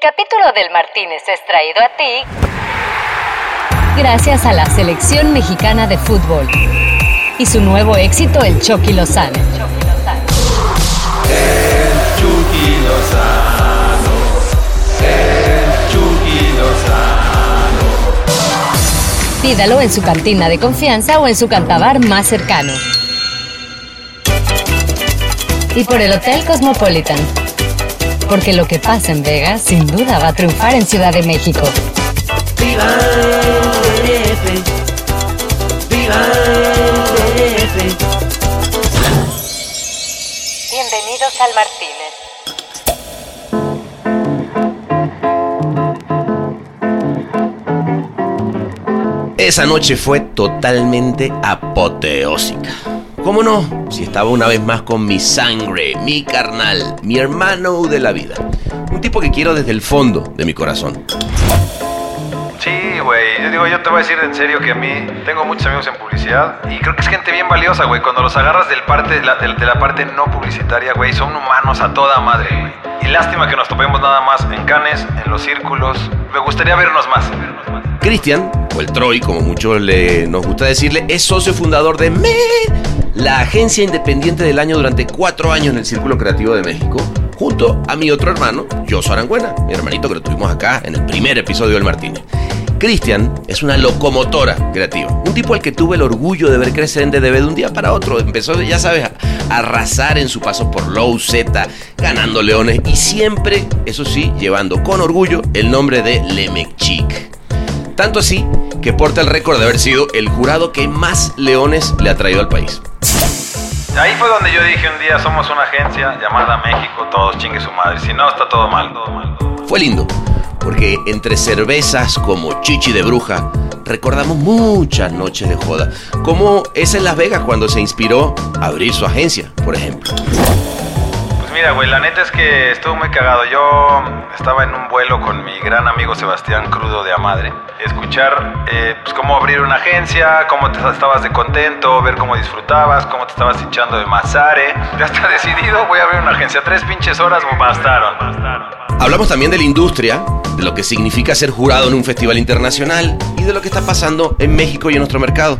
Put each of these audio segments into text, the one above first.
capítulo del Martínez es traído a ti gracias a la selección mexicana de fútbol y su nuevo éxito, el Chucky Lozano. El Chucky Lozano, el Chucky Lozano. Pídalo en su cantina de confianza o en su cantabar más cercano. Y por el Hotel Cosmopolitan. Porque lo que pasa en Vegas sin duda va a triunfar en Ciudad de México. Viva el DF. Viva el DF. Bienvenidos al Martínez. Esa noche fue totalmente apoteósica. ¿Cómo no? Si estaba una vez más con mi sangre, mi carnal, mi hermano de la vida. Un tipo que quiero desde el fondo de mi corazón. Sí, güey. Yo digo, yo te voy a decir en serio que a mí tengo muchos amigos en publicidad y creo que es gente bien valiosa, güey. Cuando los agarras del parte, de, la, la parte no publicitaria, güey, son humanos a toda madre, güey. Y lástima que nos topemos nada más en canes, en los círculos. Me gustaría vernos más. Cristian, o el Troy, como muchos le, nos gusta decirle, es socio fundador de MED, la agencia independiente del año durante cuatro años en el Círculo Creativo de México, junto a mi otro hermano, Josu Arangüena, mi hermanito que lo tuvimos acá en el primer episodio del Martínez. Cristian es una locomotora creativa, un tipo al que tuve el orgullo de ver crecer en DDB de un día para otro. Empezó, ya sabes, a arrasar en su paso por Low Z, ganando leones y siempre, eso sí, llevando con orgullo el nombre de Lemechik. Tanto así que porta el récord de haber sido el jurado que más leones le ha traído al país. Ahí fue donde yo dije un día, somos una agencia llamada México, todos chingue su madre. Si no, está todo mal, todo mal. Fue lindo, porque entre cervezas como Chichi de Bruja, recordamos muchas noches de joda, como esa en Las Vegas cuando se inspiró a abrir su agencia, por ejemplo. Pues mira, güey, la neta es que estuvo muy cagado. Yo estaba en un vuelo con mi gran amigo Sebastián Crudo de Amadre. Escuchar, eh, pues, cómo abrir una agencia, cómo te estabas de contento, ver cómo disfrutabas, cómo te estabas hinchando de mazare. Ya está decidido, voy a abrir una agencia. Tres pinches horas bastaron. bastaron. Hablamos también de la industria, de lo que significa ser jurado en un festival internacional y de lo que está pasando en México y en nuestro mercado.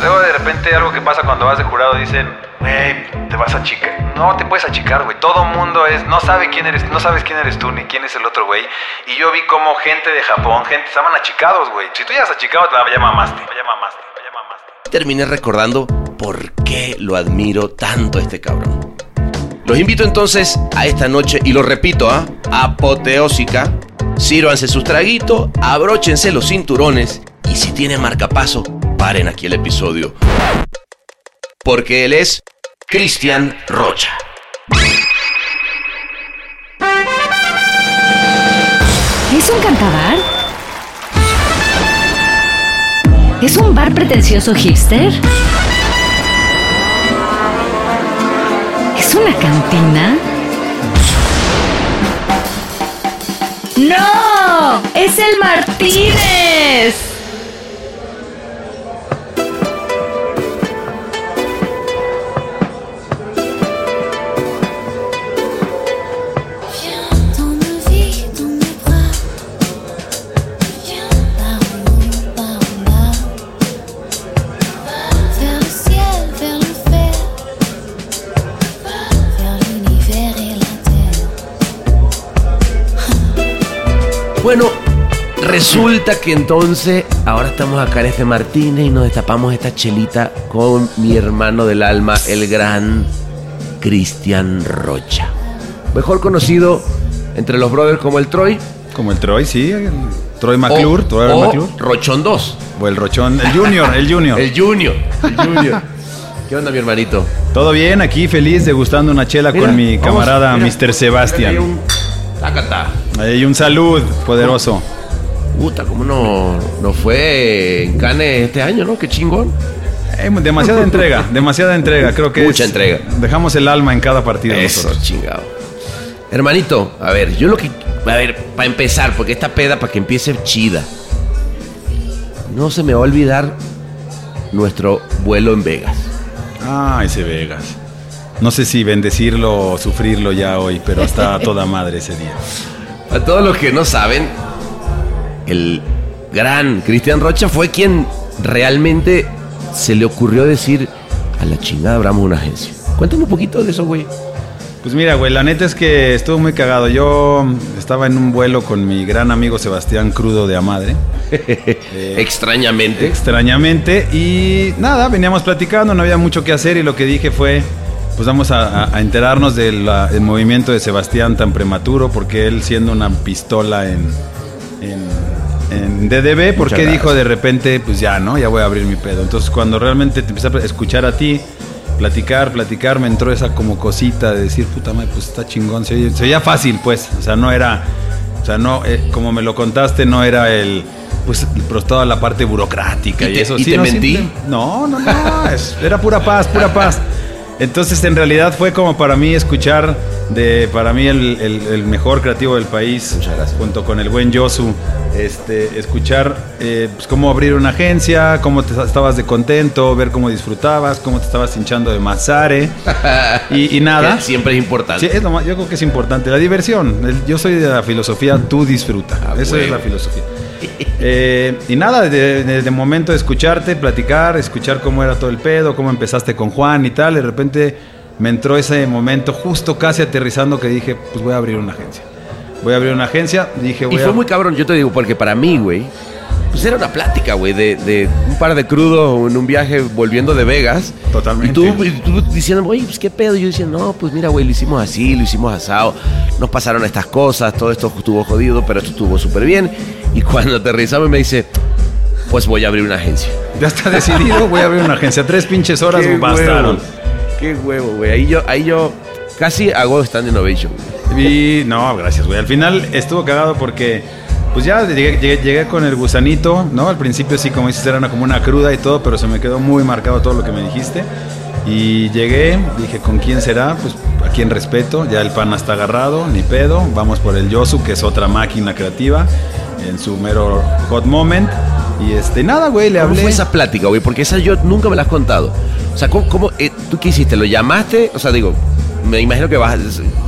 Luego de repente algo que pasa cuando vas de jurado dicen, güey, te vas a achicar. No te puedes achicar, güey. Todo mundo es, no sabe quién eres, no sabes quién eres tú ni quién es el otro güey. Y yo vi como gente de Japón, gente, estaban achicados, güey. Si tú ya has achicado, ya mamaste, ya mamaste, ya mamaste. terminé recordando por qué lo admiro tanto a este cabrón. Los invito entonces a esta noche, y lo repito, ¿ah? apoteósica. Sírvanse sus traguitos, abróchense los cinturones y si tienen marcapaso, paren aquí el episodio. Porque él es Cristian Rocha. ¿Es un cantabar? ¿Es un bar pretencioso hipster? ¿Es una cantina? ¡No! ¡Es el Martínez! Resulta que entonces ahora estamos acá en este Martínez y nos destapamos esta chelita con mi hermano del alma, el gran Cristian Rocha. Mejor conocido entre los brothers como el Troy Como el Troy, sí. El Troy McClure, o, Troy o McClure. Rochón 2. O el Rochón, el Junior, el Junior. El Junior. El Junior. ¿Qué onda, mi hermanito? Todo bien, aquí feliz degustando una chela Mira, con mi vamos, camarada mira, Mr. Sebastián. Ahí un salud poderoso. Puta, ¿cómo no, no fue en Cannes este año, no? Qué chingón. Eh, demasiada entrega, demasiada entrega. Creo que Mucha es- entrega. Dejamos el alma en cada partido Eso, nosotros. chingado. Hermanito, a ver, yo lo que. A ver, para empezar, porque esta peda, para que empiece chida. No se me va a olvidar nuestro vuelo en Vegas. Ah, ese Vegas. no sé si bendecirlo o sufrirlo ya hoy, pero está a toda madre ese día. A todos los que no saben, el gran Cristian Rocha fue quien realmente se le ocurrió decir a la chingada abramos una agencia. Cuéntame un poquito de eso, güey. Pues mira, güey, la neta es que estuvo muy cagado. Yo estaba en un vuelo con mi gran amigo Sebastián Crudo de Amadre. Extrañamente. Extrañamente. Y nada, veníamos platicando, no había mucho que hacer y lo que dije fue, pues vamos a, enterarnos del movimiento de Sebastián tan prematuro, porque él siendo una pistola en, en, en DDB, ¿por Muchas qué gracias. dijo de repente, pues ya, ¿no? Ya voy a abrir mi pedo. Entonces cuando realmente te empecé a escuchar a ti, platicar, platicar, me entró esa como cosita de decir, puta madre, pues está chingón, se, oye- se oía fácil, pues, o sea, no era... O sea, no, eh, como me lo contaste, no era el, pues, toda la parte burocrática ¿Y y, te- eso. y Sí, te no, mentí? no, no, no, es- era pura paz, pura paz. Entonces, en realidad fue como para mí escuchar de, para mí el, el- el mejor creativo del país, junto con el buen Yosu, este, escuchar eh, pues, cómo abrir una agencia, cómo te estabas de contento, ver cómo disfrutabas, cómo te estabas hinchando de mazare y, y nada. Que siempre es importante. Sí, es lo más- yo creo que es importante. La diversión. El- yo soy de la filosofía, tú disfruta. Ah, Esa es la filosofía. Eh, y nada, de, de- de momento de escucharte, platicar, escuchar cómo era todo el pedo, cómo empezaste con Juan y tal. De repente me entró ese momento justo casi aterrizando que dije, pues voy a abrir una agencia. Voy a abrir una agencia. Dije, voy Y fue a... muy cabrón, yo te digo, porque para mí, güey, pues era una plática, güey, de, de un par de crudos en un viaje volviendo de Vegas. Totalmente. Y tú, y tú diciendo, oye, pues qué pedo. Y yo decía, no, pues mira, güey, lo hicimos así, lo hicimos asado. Nos pasaron estas cosas, todo esto estuvo jodido, pero esto estuvo súper bien. Y cuando aterrizamos me dice, pues voy a abrir una agencia. Ya está decidido, voy a abrir una agencia. Tres pinches horas Qué bastaron. huevo, Qué huevo, güey. Ahí yo, ahí yo casi hago stand innovation. Y no, gracias, güey. Al final estuvo cagado porque, pues ya llegué, llegué- llegué con el gusanito, ¿no? Al principio sí, como dices, era una, como una cruda y todo, pero se me quedó muy marcado todo lo que me dijiste. Y llegué, dije, ¿con quién será? Pues a quién respeto, ya el pana está agarrado, ni pedo. Vamos por el Yosu, que es otra máquina creativa, en su mero hot moment. Y este, nada, güey, le ¿Cómo hablé. fue esa plática, güey? Porque esa yo nunca me la has contado. O sea, ¿cómo, cómo, eh, tú qué hiciste? ¿Lo llamaste? O sea, digo, me imagino que vas,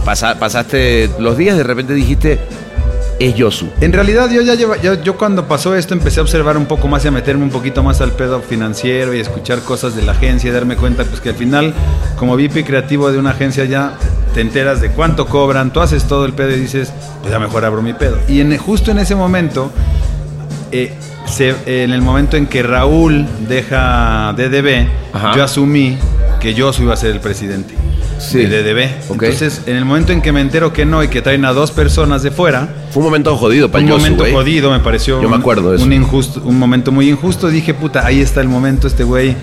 pasa- pasaste los días, de repente dijiste, es Yosu. En realidad yo ya lleva, yo, yo cuando pasó esto empecé a observar un poco más y a meterme un poquito más al pedo financiero y escuchar cosas de la agencia y darme cuenta pues que al final como VIP creativo de una agencia ya te enteras de cuánto cobran, tú haces todo el pedo y dices, pues ya mejor abro mi pedo. Y en, justo en ese momento, eh, se- en el momento en que Raúl deja DDB, Ajá. yo asumí que yo iba a ser el presidente Sí. de DDB. Ok. Entonces, en el momento en que me entero que no y que traen a dos personas de fuera, Fue un momento jodido para un Yosu, momento jodido, me pareció. Yo me un- acuerdo eso. Un, injusto, un momento muy injusto. Dije, puta, ahí está el momento, este güey.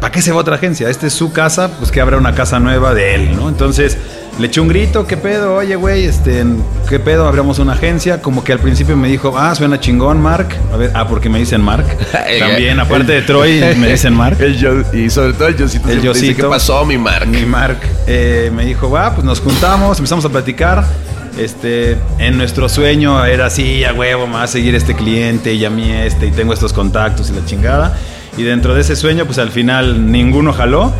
¿Para qué se va a otra agencia? Esta es su casa, pues que habrá una casa nueva de él, ¿no? Entonces le eché un grito, ¿qué pedo? Oye, güey, este, ¿qué pedo? Abramos una agencia. Como que al principio me dijo, ah, suena chingón, Mark. A ver, ah, porque me dicen Mark. También, aparte de Troy, me dicen Mark. El Yo- y sobre todo el Yosito. El siempre dice, Yosito. ¿Qué pasó, mi Mark? Mi Mark eh, me dijo, va, pues nos juntamos, empezamos a platicar. Este, en nuestro sueño era así, a huevo, me va a seguir este cliente y a mí este, y tengo estos contactos y la chingada. Y dentro de ese sueño, pues al final ninguno jaló,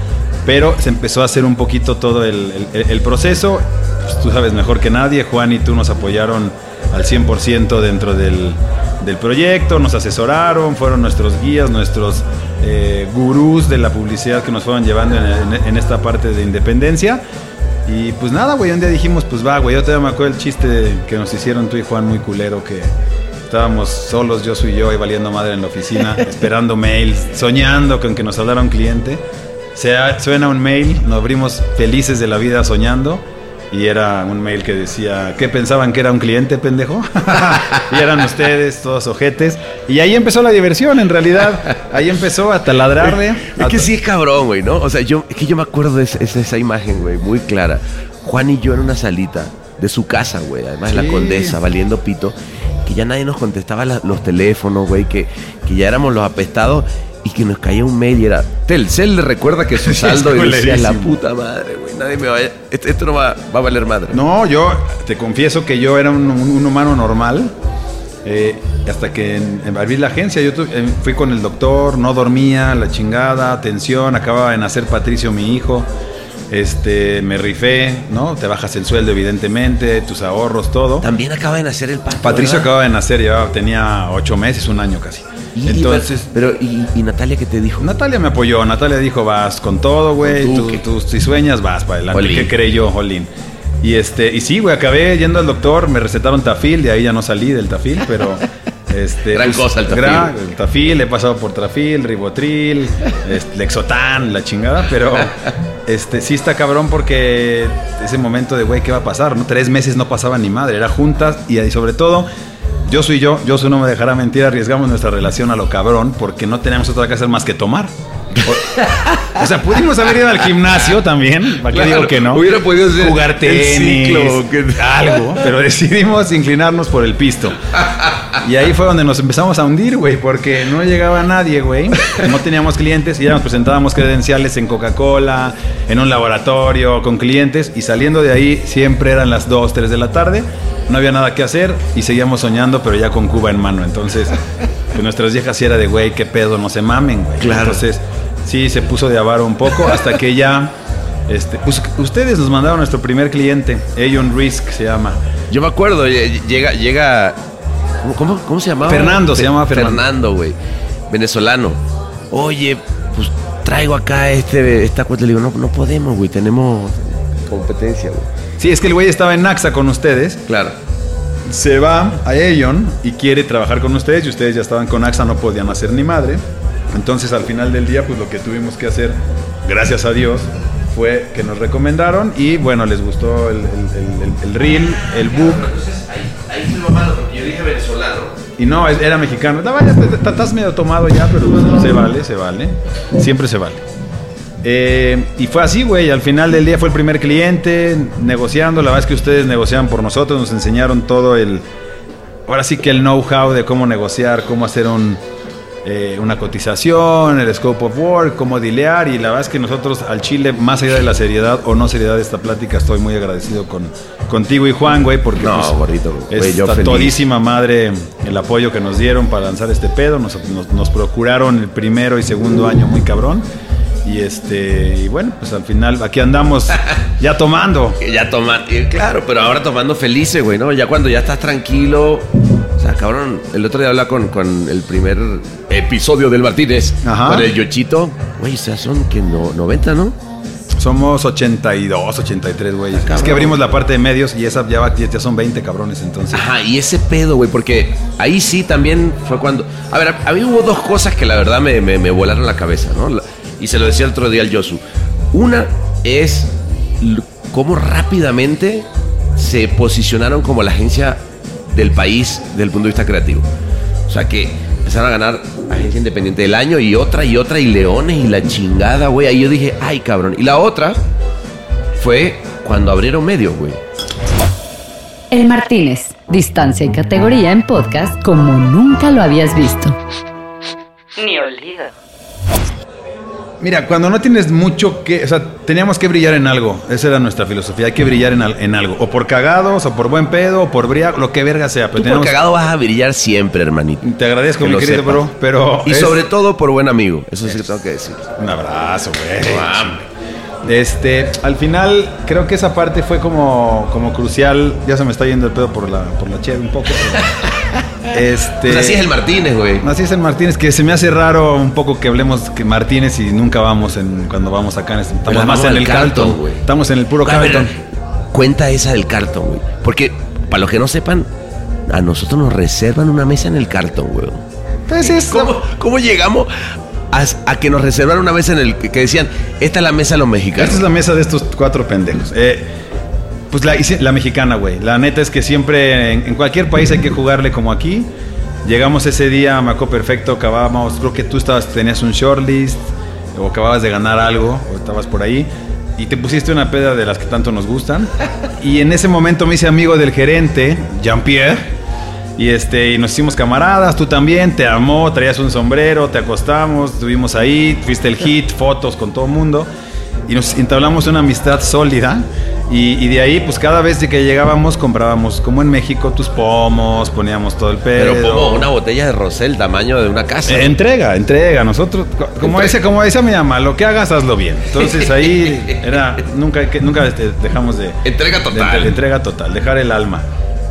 pero se empezó a hacer un poquito todo el, el- el proceso. Pues, tú sabes mejor que nadie, Juan y tú nos apoyaron al 100% dentro del, del proyecto, nos asesoraron, fueron nuestros guías, nuestros eh, gurús de la publicidad que nos fueron llevando en, en- en esta parte de independencia. Y pues nada, güey, un día dijimos, pues va, güey, yo todavía me acuerdo el chiste que nos hicieron tú y Juan muy culero, que estábamos solos, yo soy yo, ahí valiendo madre en la oficina, esperando mails, soñando con que nos hablara un cliente. Se, suena un mail, nos abrimos felices de la vida soñando. Y era un mail que decía, ¿qué pensaban que era un cliente, pendejo? y eran ustedes, todos ojetes. Y ahí empezó la diversión, en realidad. Ahí empezó a taladrarle. Es que sí es cabrón, güey, ¿no? O sea, yo, es que yo me acuerdo de esa, imagen, güey, muy clara. Juan y yo en una salita de su casa, güey, además de Sí. la condesa, valiendo pito, que ya nadie nos contestaba la- los teléfonos, güey, que, que ya éramos los apestados y que nos caía un mail y era, Telcel le recuerda que su saldo y decía, la puta madre, güey, nadie me vaya, esto, esto no va, va a valer madre. No, yo te confieso que yo era un, un- un humano normal. eh, hasta que en, en abrí la agencia, yo tu- eh, fui con el doctor, no dormía, la chingada, atención, acababa de nacer Patricio, mi hijo. Este, me rifé, ¿no? Te bajas el sueldo, evidentemente, tus ahorros, todo. También acaba de nacer el pato. Patricio ¿verdad? acaba de nacer, llevaba, tenía ocho meses, un año casi. Y- Entonces, Pero, ¿y, y Natalia qué te dijo? Natalia me apoyó. Natalia dijo, vas con todo, güey. Tú, tú- si sueñas, vas para adelante. Jolín. ¿Qué creyó, Jolín? Y este, y sí, güey, acabé yendo al doctor, me recetaron tafil, de ahí ya no salí del tafil, pero este Gran cosa el tafil. gra- el tafil, he pasado por trafil, ribotril, este, lexotan, la chingada, pero este sí está cabrón porque ese momento de güey, ¿qué va a pasar? ¿No? Tres meses no pasaba ni madre, era juntas y, y sobre todo yo soy yo, yo no me dejará mentir, arriesgamos nuestra relación a lo cabrón porque no teníamos otra que hacer más que tomar. O, o sea, pudimos haber ido al gimnasio también, ¿para qué Claro, digo que no? hubiera podido ser Jugar tenis, ciclo, que- algo, pero decidimos inclinarnos por el pisto. Y ahí fue donde nos empezamos a hundir, güey, porque no llegaba nadie, güey. No teníamos clientes y ya nos presentábamos credenciales en Coca-Cola, en un laboratorio, con clientes. Y saliendo de ahí siempre eran las 2, 3 de la tarde. No había nada que hacer y seguíamos soñando, pero ya con Cuba en mano. Entonces, pues nuestras viejas sí era de, güey, qué pedo, no se mamen, güey. Claro. Entonces, sí, se puso de avaro un poco hasta que ya... Este, pues, ustedes nos mandaron nuestro primer cliente, Aeon Risk se llama. Yo me acuerdo, lle- llega, llega. ¿Cómo, se llamaba? Fernando, se Fe- llama Fernando. Fernando, güey. Venezolano. Oye, pues traigo acá este, esta cuenta. Le digo, no, no podemos, güey. Tenemos competencia, güey. Sí, es que el güey estaba en Naxa con ustedes. Claro. Se va a Aeon y quiere trabajar con ustedes y ustedes ya estaban con AXA, no podían hacer ni madre. Entonces al final del día, pues lo que tuvimos que hacer, gracias a Dios, fue que nos recomendaron y bueno, les gustó el, el, el- el reel, el book. Ahí estoy mamando porque yo dije venezolano. Y no, era mexicano. No, vaya, estás medio tomado ya, pero pues, se vale, se vale. Siempre se vale. Eh, y fue así, güey. Al final del día fue el primer cliente negociando. La verdad es que ustedes negociaban por nosotros, nos enseñaron todo el. Ahora sí que el know-how de cómo negociar, cómo hacer un, eh, una cotización, el scope of work, cómo dilear. Y la verdad es que nosotros al Chile, más allá de la seriedad o no seriedad de esta plática, estoy muy agradecido con, contigo y Juan, güey, porque No, pues, gordito, güey, es yo todísima madre el apoyo que nos dieron para lanzar este pedo. Nos, nos- nos procuraron el primero y segundo año muy cabrón. Y este, y bueno, pues al final aquí andamos ya tomando. Ya toman, eh, claro, pero ahora tomando felices, güey, ¿no? Ya cuando ya estás tranquilo. Cabrón, el otro día hablaba con, con el primer episodio del Martínez. Ajá. Con el Yochito. Güey, o sea, son que no, 90, ¿no? Somos 82, 83, güey. Es que abrimos la parte de medios y esa ya, va- ya son 20 cabrones entonces. Ajá, y ese pedo, güey, porque ahí sí también fue cuando... A ver, a mí hubo dos cosas que la verdad me, me- me volaron la cabeza, ¿no? La- Y se lo decía el otro día al Yosu. Una es cómo rápidamente se posicionaron como la agencia del país desde el punto de vista creativo. O sea que empezaron a ganar agencia independiente del año y otra y otra y leones y la chingada, güey. Ahí yo dije, ay, cabrón. Y la otra fue cuando abrieron medios, güey. El Martínez, distancia y categoría en podcast como nunca lo habías visto. Ni olido. Mira, cuando no tienes mucho que, o sea, teníamos que brillar en algo. Esa era nuestra filosofía. Hay que brillar en, al- en algo. O por cagados, o por buen pedo, o por briago, lo que verga sea. Pero Tú por cagado vas a brillar siempre, hermanito. Te agradezco, Que mi querido bro, pero... Y es- sobre todo por buen amigo. Eso sí que tengo que decir. Un abrazo, güey. Este, al final, creo que esa parte fue como, como crucial. Ya se me está yendo el pedo por la, por la cheve un poco. pero- este, Pues así es el Martínez, güey. Así es el Martínez, que se me hace raro un poco que hablemos que Martínez y nunca vamos en, cuando vamos acá. este- Estamos Pero más en el Carlton, Carlton, güey. Estamos en el puro A ver, Carlton. cuenta esa del Carlton, güey. Porque, para los que no sepan, a nosotros nos reservan una mesa en el Carlton, güey. Entonces, ¿Cómo, cómo llegamos a, a que nos reservaran una mesa en el que decían, esta es la mesa de los mexicanos? Esta es la mesa de estos cuatro pendejos. Eh, pues la, la mexicana, güey. La neta es que siempre, en, cualquier país hay que jugarle como aquí. Llegamos ese día, me perfecto, acabábamos, creo que tú estabas, tenías un shortlist, o acababas de ganar algo, o estabas por ahí, y te pusiste una peda de las que tanto nos gustan. Y en ese momento me hice amigo del gerente, Jean-Pierre, y, este, nos hicimos camaradas, tú también, te amó, traías un sombrero, te acostamos, estuvimos ahí, fuiste el hit, fotos con todo el mundo. Y nos entablamos una amistad sólida. Y, y de ahí, pues cada vez que llegábamos, comprábamos, como en México, tus pomos, poníamos todo el pedo. Pero como una botella de rosel, tamaño de una casa. Eh, Entrega, entrega. Nosotros, co- como Entrega. dice, como decía mi mamá, lo que hagas, hazlo bien. Entonces ahí era, nunca, nunca este, dejamos de. Entrega de- total. de- entrega total, dejar el alma.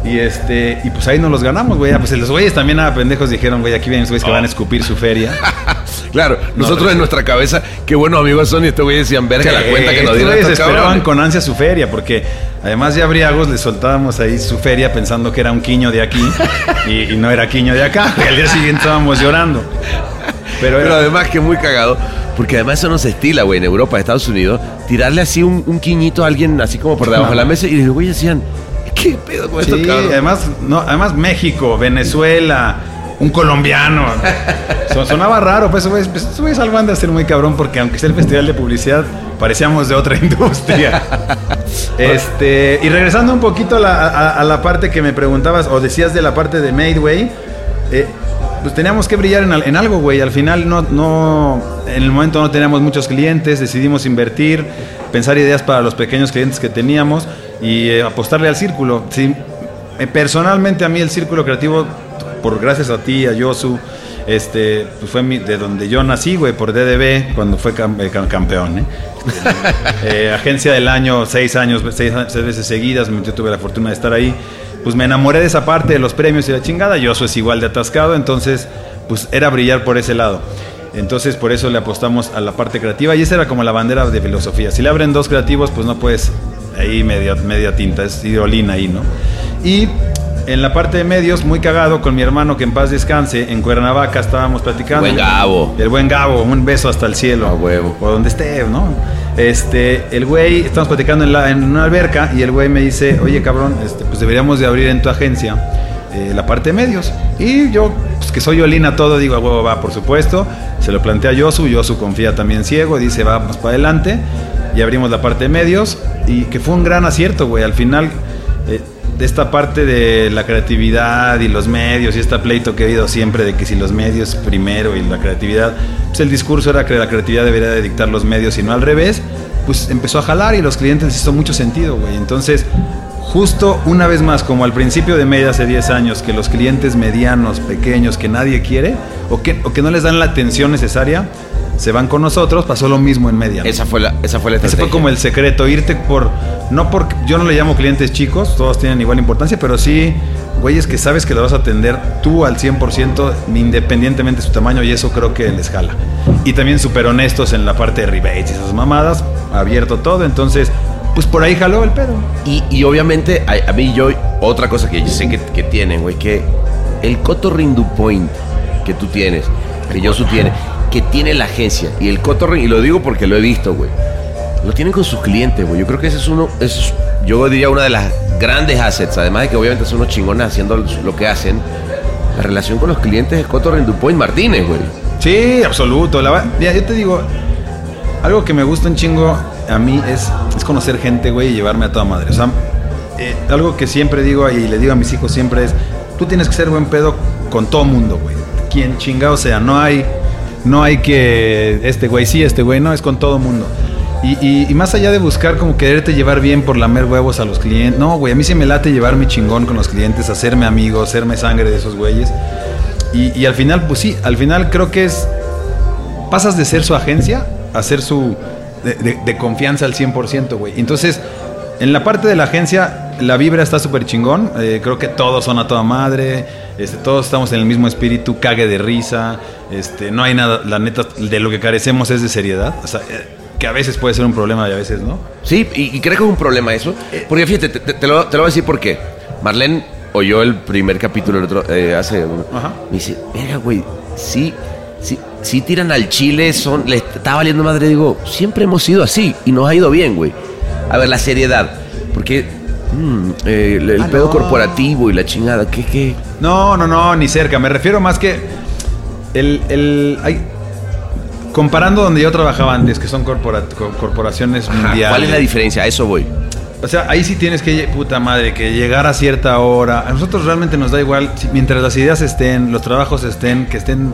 Y este, y pues ahí nos los ganamos, güey. Ah, Pues los güeyes también a pendejos dijeron, güey, aquí vienen los güeyes que van a escupir su feria. Claro, nosotros en nuestra cabeza, qué buenos amigos son y estos güeyes decían, verga, la cuenta que nos dieron güeyes estos esperaban cabrones. con ansia su feria, porque además de abriagos le soltábamos ahí su feria pensando que era un quiño de aquí y, y no era quiño de acá. Y al día siguiente estábamos llorando. Pero, además que muy cagado, porque además eso no se estila, güey, en Europa, Estados Unidos, tirarle así un, un quiñito a alguien así como por debajo de la mesa y los güeyes decían, ¿qué pedo con esto, Sí, cabrón? además, no, además México, Venezuela, un colombiano. Son- sonaba raro, pues güeyes pues, han de hacer muy cabrón, porque aunque sea el festival de publicidad, parecíamos de otra industria. este, y regresando un poquito a la, a- a la parte que me preguntabas, o decías de la parte de Madeway, eh, pues teníamos que brillar en, al- en algo, güey. Al final no, no, en el momento no teníamos muchos clientes, decidimos invertir, pensar ideas para los pequeños clientes que teníamos y eh, apostarle al círculo. Sí, eh, personalmente a mí el círculo creativo, por gracias a ti, a Yosu, este, pues fue mi- de donde yo nací, güey, por DDB, cuando fue eh, cam- campeón, ¿eh? Agencia del año, seis años, seis, seis veces seguidas, yo tuve la fortuna de estar ahí. Pues me enamoré de esa parte de los premios y la chingada. Yosu es igual de atascado, entonces, pues era brillar por ese lado. Entonces, por eso le apostamos a la parte creativa y esa era como la bandera de filosofía. Si le abren dos creativos, pues no puedes ahí media, media tinta, es hidrolina ahí, ¿no? Y en la parte de medios, muy cagado con mi hermano que en paz descanse, en Cuernavaca estábamos platicando. Buen Gabo. El buen Gabo, un beso hasta el cielo. A huevo. O donde esté, ¿no? Este, el güey, estamos platicando en, la- en una alberca y el güey me dice, oye cabrón, este, pues deberíamos de abrir en tu agencia eh, la parte de medios. Y yo, pues que soy Olina todo, digo, a huevo, va, por supuesto. Se lo plantea a Yosu, Yosu confía también ciego, dice, vamos para adelante. Y abrimos la parte de medios y que fue un gran acierto, güey. Al final, eh, de esta parte de la creatividad y los medios y este pleito que he oído siempre de que si los medios primero y la creatividad, pues el discurso era que la creatividad debería de dictar los medios y no al revés, pues empezó a jalar y los clientes hizo mucho sentido, güey. Entonces, justo una vez más, como al principio de media hace 10 años, que los clientes medianos, pequeños, que nadie quiere o que, o que no les dan la atención necesaria, se van con nosotros, pasó lo mismo en media. Esa fue la, esa fue la Ese estrategia. fue como el secreto, irte por, no porque, yo no le llamo clientes chicos, todos tienen igual importancia, pero sí, güeyes que sabes que lo vas a atender tú al 100% independientemente de su tamaño y eso creo que les jala. Y también súper honestos en la parte de rebates y esas mamadas, abierto todo, entonces, pues por ahí jaló el pedo. Y, y obviamente, a, a mí yo, otra cosa que yo sé que, que tienen, güey, que el Coto Rindu Point que tú tienes, que Yosu tiene, que tiene la agencia, y el Coto Rin- y lo digo porque lo he visto, güey, lo tienen con sus clientes, güey. Yo creo que ese es uno, ese es, yo diría una de las grandes assets, además de que obviamente son unos chingones haciendo lo que hacen, la relación con los clientes de Coto Rindu Point Martínez, güey. Sí, absoluto. La, mira, yo te digo, algo que me gusta un chingo a mí es, es conocer gente, güey, y llevarme a toda madre. O sea, eh, algo que siempre digo y le digo a mis hijos siempre es, tú tienes que ser buen pedo con todo mundo, güey. Quien chingado sea, no hay, no hay que este güey sí, este güey no, es con todo mundo. Y, y- más allá de buscar como quererte llevar bien por lamer huevos a los clientes, no, güey, a mí sí me late llevarme chingón con los clientes, hacerme amigo, hacerme sangre de esos güeyes. Y, y al final, pues sí, al final creo que es pasas de ser su agencia a ser su de confianza al 100%, güey. Entonces, en la parte de la agencia, la vibra está súper chingón. Eh, creo que todos son a toda madre. Este, todos estamos en el mismo espíritu, cague de risa. Este, no hay nada, la neta, de lo que carecemos es de seriedad. O sea, eh, que a veces puede ser un problema y a veces no. Sí, y, y creo que es un problema eso. Porque fíjate, te, te- te lo, te lo voy a decir por qué. Marlene oyó el primer capítulo el otro, eh, hace. Ajá. Me dice, verga, güey, sí, sí, sí tiran al Chile, son, le está valiendo madre. Digo, siempre hemos sido así y nos ha ido bien, güey. A ver, la seriedad. Porque mm, eh, el, el pedo corporativo y la chingada, ¿qué, qué? No, no, no, ni cerca. Me refiero más que el, el hay- comparando donde yo trabajaba antes, que son corpora- co- corporaciones Ajá, mundiales. ¿Cuál es la diferencia? A eso voy. O sea, ahí sí tienes que, puta madre, que llegar a cierta hora. A nosotros realmente nos da igual, mientras las ideas estén, los trabajos estén, que estén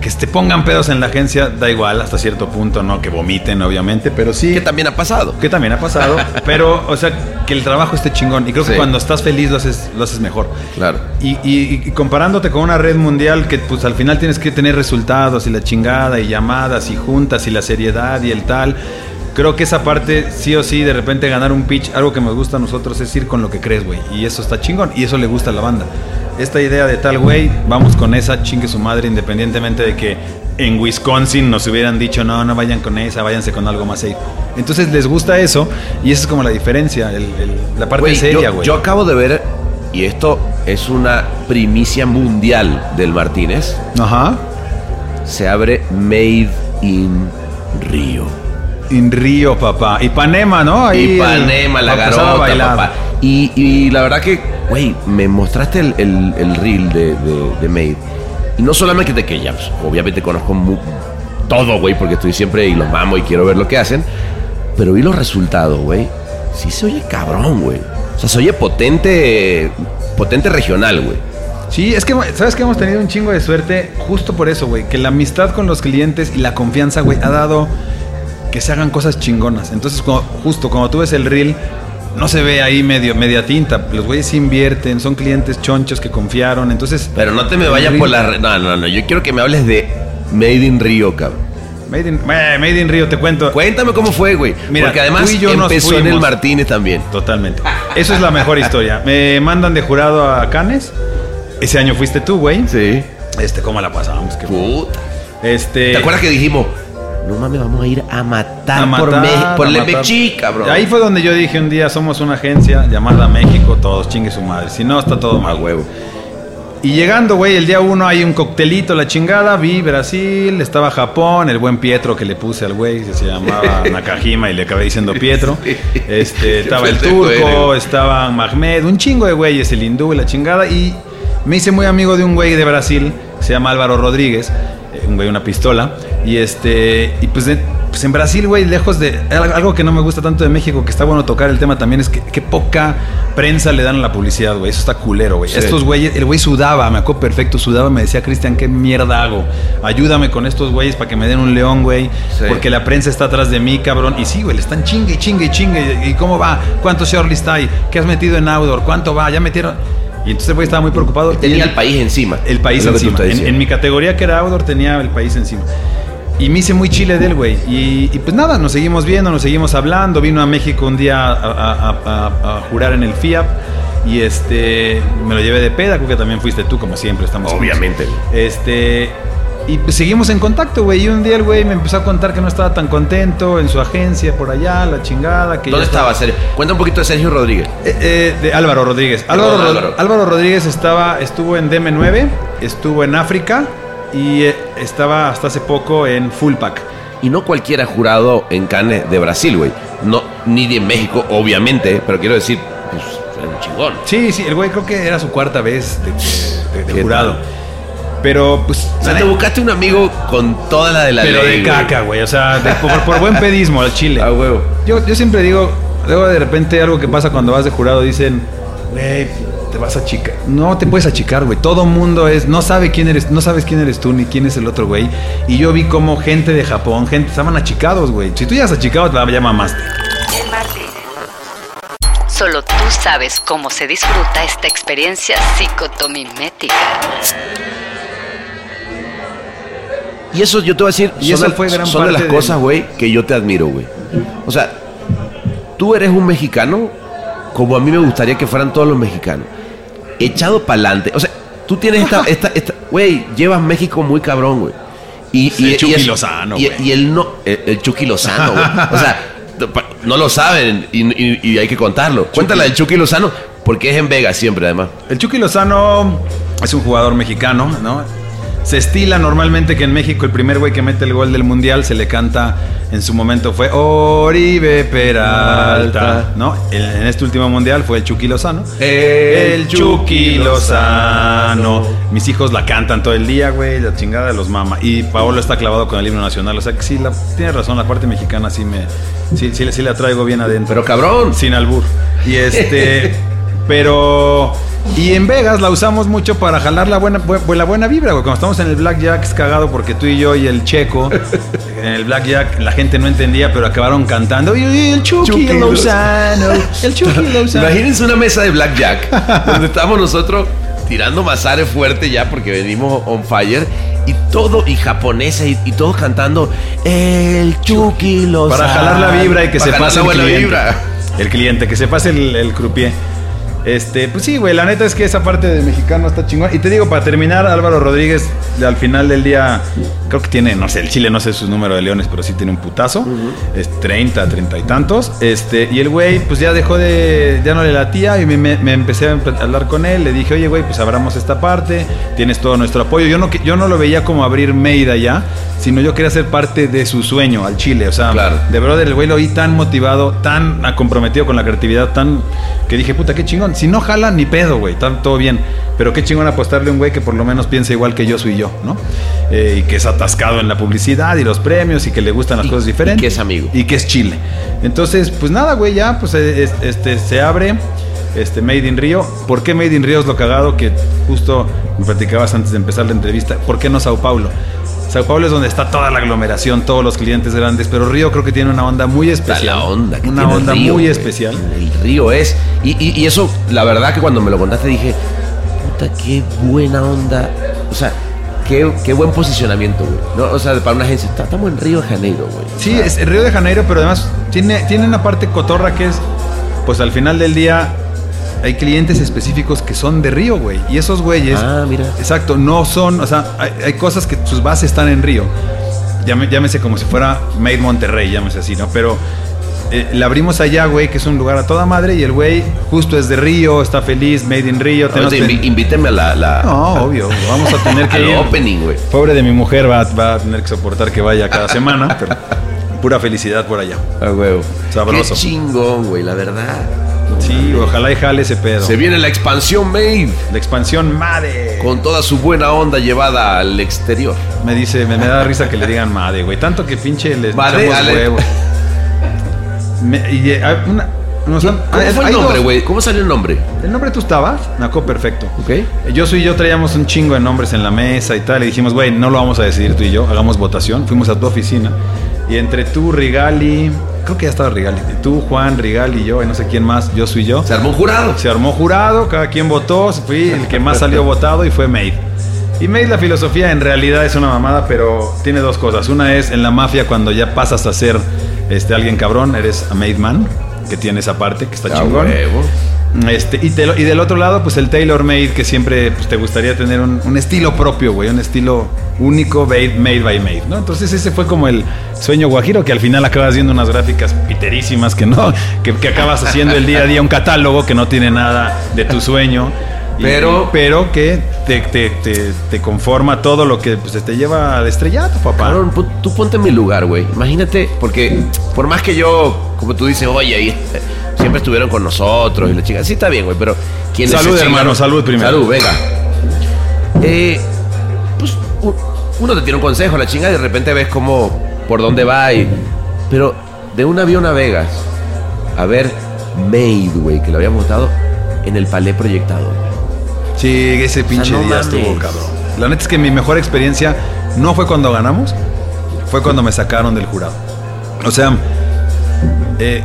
que te pongan pedos en la agencia, da igual hasta cierto punto, ¿no? Que vomiten, obviamente, pero sí. Que también ha pasado. Que también ha pasado, pero, o sea, que el trabajo esté chingón. Y creo que cuando estás feliz lo haces, lo haces mejor. Claro. Y, y- y comparándote con una red mundial que pues al final tienes que tener resultados y la chingada y llamadas y juntas y la seriedad y el tal. Creo que esa parte sí o sí de repente ganar un pitch, algo que nos gusta a nosotros es ir con lo que crees, güey. Y eso está chingón y eso le gusta a la banda. Esta idea de tal güey, vamos con esa, chingue su madre, independientemente de que en Wisconsin nos hubieran dicho, no, no vayan con esa, váyanse con algo más safe. Entonces les gusta eso y esa es como la diferencia, el- el- la parte seria, yo, güey. yo acabo de ver, y esto es una primicia mundial del Martínez, Ajá. se abre Made in Río. En Río, papá. Ipanema, ¿no? Ahí Ipanema, el- la garota, papá. Y, y la verdad que, güey, me mostraste el, el, el reel de, de, de Made. Y no solamente de que ya, pues, obviamente conozco mu- todo, güey, porque estoy siempre y los mamo y quiero ver lo que hacen. Pero vi los resultados, güey. Sí se oye cabrón, güey. O sea, se oye potente, potente regional, güey. Sí, es que, ¿sabes que Hemos tenido un chingo de suerte justo por eso, güey. Que la amistad con los clientes y la confianza, güey, ha dado que se hagan cosas chingonas. Entonces, cuando- justo cuando tú ves el reel, no se ve ahí medio, media tinta. Los güeyes invierten, son clientes chonchos que confiaron. Entonces, Pero no te me vayas por la... re- No, no, no. Yo quiero que me hables de Made in Río, cabrón. Made in, eh, Made in Río, te cuento. Cuéntame cómo fue, güey. Mira, Porque además tú y yo empezó en el. Martínez también. Totalmente. Eso es la mejor historia. Me mandan de jurado a Canes. Ese año fuiste tú, güey. Sí. Este, ¿cómo la pasamos? Qué Puta. Este. ¿Te acuerdas que dijimos, no mames, vamos a ir a matar, a por, México, por cabrón? Ahí fue donde yo dije un día, somos una agencia llamada México, todos chingue su madre. Si no, está todo mal. huevo. Y llegando, güey, el día uno hay un coctelito, la chingada, vi Brasil, estaba Japón, el buen Pietro que le puse al güey, se llamaba Nakajima y le acabé diciendo Pietro. Este, estaba el turco, estaba Mahmed, un chingo de güeyes, el hindú y la chingada. Y me hice muy amigo de un güey de Brasil, se llama Álvaro Rodríguez, un güey, una pistola. Y este, y pues, de- pues en Brasil, güey, lejos de. Algo que no me gusta tanto de México, que está bueno tocar el tema también, es que, que poca prensa le dan a la publicidad, güey. Eso está culero, güey. Sí. Estos güeyes, el güey sudaba, me acuerdo perfecto, sudaba, me decía, Cristian, ¿qué mierda hago? Ayúdame con estos güeyes para que me den un león, güey. Sí. Porque la prensa está atrás de mí, cabrón. Y sí, güey, le están chingue, y chingue, y chingue. ¿Y cómo va? ¿Cuánto shortlist hay? ¿Qué has metido en outdoor? ¿Cuánto va? ¿Ya metieron? Y entonces el güey estaba muy preocupado. Tenía el país encima. el país encima. En, mi categoría que era outdoor tenía el país encima. Y me hice muy chile de él, güey. Y, y pues nada, nos seguimos viendo, nos seguimos hablando. Vino a México un día a, a- a- a- a jurar en el FIAP. Y este, me lo llevé de peda, creo que también fuiste tú, como siempre, estamos juntos. Obviamente. Este, y pues seguimos en contacto, güey. Y un día el güey me empezó a contar que no estaba tan contento en su agencia por allá, la chingada. Que ¿Dónde estaba Sergio? Cuenta un poquito de Sergio Rodríguez. eh, eh, de Álvaro Rodríguez. Álvaro, Perdón, Álvaro. Álvaro Rodríguez estaba, estuvo en DM9, estuvo en África y eh, estaba hasta hace poco en Fullpack. Y no cualquiera jurado en Cannes de Brasil, güey. No, ni de México, obviamente. Pero quiero decir, pues, era un chingón. Sí, sí, el güey creo que era su cuarta vez de, de- de ¿Qué jurado. tal? Pero pues... O sea, te buscaste un amigo con toda la de la pero ley, de caca, güey. O sea, de- por, por buen pedismo al chile. A huevo. Yo, yo siempre digo, luego de repente algo que pasa cuando vas de jurado, dicen, güey, te vas a achicar. No te puedes achicar, güey. Todo mundo es, no sabe quién eres, no sabes quién eres tú ni quién es el otro, güey. Y yo vi como gente de Japón, gente, estaban achicados, güey. Si tú ya has achicado, te ya mamaste. Solo tú sabes cómo se disfruta esta experiencia psicotomimética. Y eso yo te voy a decir, Y son, eso de- fue gran son de parte las del- cosas, güey, que yo te admiro, güey. O sea, tú eres un mexicano como a mí me gustaría que fueran todos los mexicanos. Echado para adelante. O sea, tú tienes esta, esta, esta, güey, llevas México muy cabrón, güey. Y, El Chucky es- Lozano, y, güey. y él no, el, el Chucky Lozano, güey. O sea, no lo saben y, y- y hay que contarlo. Cuéntala del Chucky Lozano, porque es en Vegas siempre, además. El Chucky Lozano es un jugador mexicano, ¿no? Se estila normalmente que en México el primer güey que mete el gol del mundial se le canta en su momento fue Oribe Peralta, ¿no? En, este último mundial fue el Chucky Lozano. El Chucky Lozano. Mis hijos la cantan todo el día, güey, la chingada de los mama. Y Paolo está clavado con el himno nacional. O sea que sí, la, tienes razón, la parte mexicana sí me. Sí, sí, sí la traigo bien adentro. Pero cabrón. Sin albur. Y este. Pero. Y en Vegas la usamos mucho para jalar la buena, bu- la buena vibra, güey. Cuando estamos en el Blackjack es cagado porque tú y yo y el Checo, en el Blackjack la gente no entendía, pero acabaron cantando. Y, y el Chucky, Chucky Lozano, el Chucky Lozano. Imagínense una mesa de blackjack donde estamos nosotros tirando masare fuerte ya porque venimos on fire y todo y japonesa y, y todos cantando el Chucky los Para jalar la vibra y que Para se pase la el cliente. vibra. El cliente, que se pase el, el croupier. Este, pues sí, güey, la neta es que esa parte de mexicano está chingón. Y te digo, para terminar, Álvaro Rodríguez, al final del día, creo que tiene, no sé, el Chile no sé su número de leones, pero sí tiene un putazo. Es 30, 30 y tantos. Este, y el güey, pues ya dejó de, ya no le latía y me, me- me empecé a hablar con él. Le dije, oye, güey, pues abramos esta parte, tienes todo nuestro apoyo. Yo no, yo no lo veía como abrir Meida ya, sino yo quería ser parte de su sueño al Chile. O sea, Claro. de brother, el güey lo vi tan motivado, tan comprometido con la creatividad, tan que dije, puta, qué chingón. Si no jala, ni pedo, güey, está todo bien. Pero qué chingón apostarle a un güey que por lo menos piensa igual que yo soy yo, ¿no? Eh, y que es atascado en la publicidad y los premios y que le gustan las Y- cosas y diferentes. que es amigo. Y que es Chile. Entonces, pues nada, güey, ya, pues eh, es- este, se abre. Este, Made in Río. ¿Por qué Made in Río es lo cagado? Que justo me platicabas antes de empezar la entrevista. ¿Por qué no Sao Paulo? Sao Paulo es donde está toda la aglomeración, todos los clientes grandes, pero Río creo que tiene una onda muy Está especial. la onda. que Una tiene el onda río, muy güey. especial. El río es. Y, y- y eso, la verdad que cuando me lo contaste dije, puta, qué buena onda. O sea, qué, qué buen posicionamiento, güey. ¿no? O sea, para una agencia, estamos en Río de Janeiro, güey. Sí, es Río de Janeiro, pero además tiene, tiene una parte cotorra que es, pues al final del día hay clientes específicos que son de Río, güey. Y esos güeyes, Ah, mira. exacto, no son, o sea, hay, hay cosas que sus bases están en Río. Llame- llámese como si fuera Made Monterrey, llámese así, ¿no? Pero eh, la abrimos allá, güey, que es un lugar a toda madre y el güey justo es de Río, está feliz, Made in Río. tenemos invítenme a la. la- No, obvio, vamos a tener que ir. opening, güey. Pobre de mi mujer va, va a tener que soportar que vaya cada semana, pero pura felicidad por allá. A huevo. Sabroso. Qué chingón, güey, la verdad. Sí, ojalá y jale ese pedo. Se viene la expansión Made. La expansión madre. Con toda su buena onda llevada al exterior. Me dice, me, me da risa que le digan madre, güey. Tanto que pinche les Madre, huevos. Me- y, eh, hay una- nos han- ¿Cómo fue hay el nombre, dos. güey? ¿Cómo salió el nombre? El nombre tú estabas, Naco, perfecto. ¿Ok? Yo soy yo traíamos un chingo de nombres en la mesa y tal. Y dijimos, güey, no lo vamos a decidir tú y yo, hagamos votación. Fuimos a tu oficina. Y entre tú, Rigali, creo que ya estaba Rigali. Tú, Juan, Rigali y yo, y no sé quién más, yo soy yo. Se armó un jurado. Se armó jurado, cada quien votó, fui el que más salió votado y fue Made. Y Made la filosofía en realidad es una mamada, pero tiene dos cosas. Una es en la mafia cuando ya pasas a ser este, alguien cabrón, eres a Made Man, que tiene esa parte que está chingón. huevo. Este, y, te lo- y del otro lado, pues el tailor made, que siempre pues, te gustaría tener un, un estilo propio, güey, un estilo único, made, made by made, ¿no? Entonces ese fue como el sueño guajiro, que al final acabas viendo unas gráficas piterísimas que no, que, que acabas haciendo el día a día un catálogo que no tiene nada de tu sueño. Pero- pero que te, te- te- te conforma todo lo que pues, te lleva al estrellato, papá. Cabrón, tú ponte en mi lugar, güey. Imagínate, porque por más que yo, como tú dices, oye, eh, siempre estuvieron con nosotros y la chica. Sí, está bien, güey, pero ¿quién Salud, hermano, salud primero. Salud, venga. Eh, pues uno te tiene un consejo, la chinga, y de repente ves cómo, por dónde va y. Pero de un avión a Vegas, a ver Made, güey, que lo habíamos votado en el palé proyectado. Sí, ese pinche no día mames. estuvo cabrón. La neta es que mi mejor experiencia no fue cuando ganamos, fue cuando me sacaron del jurado. O sea, eh,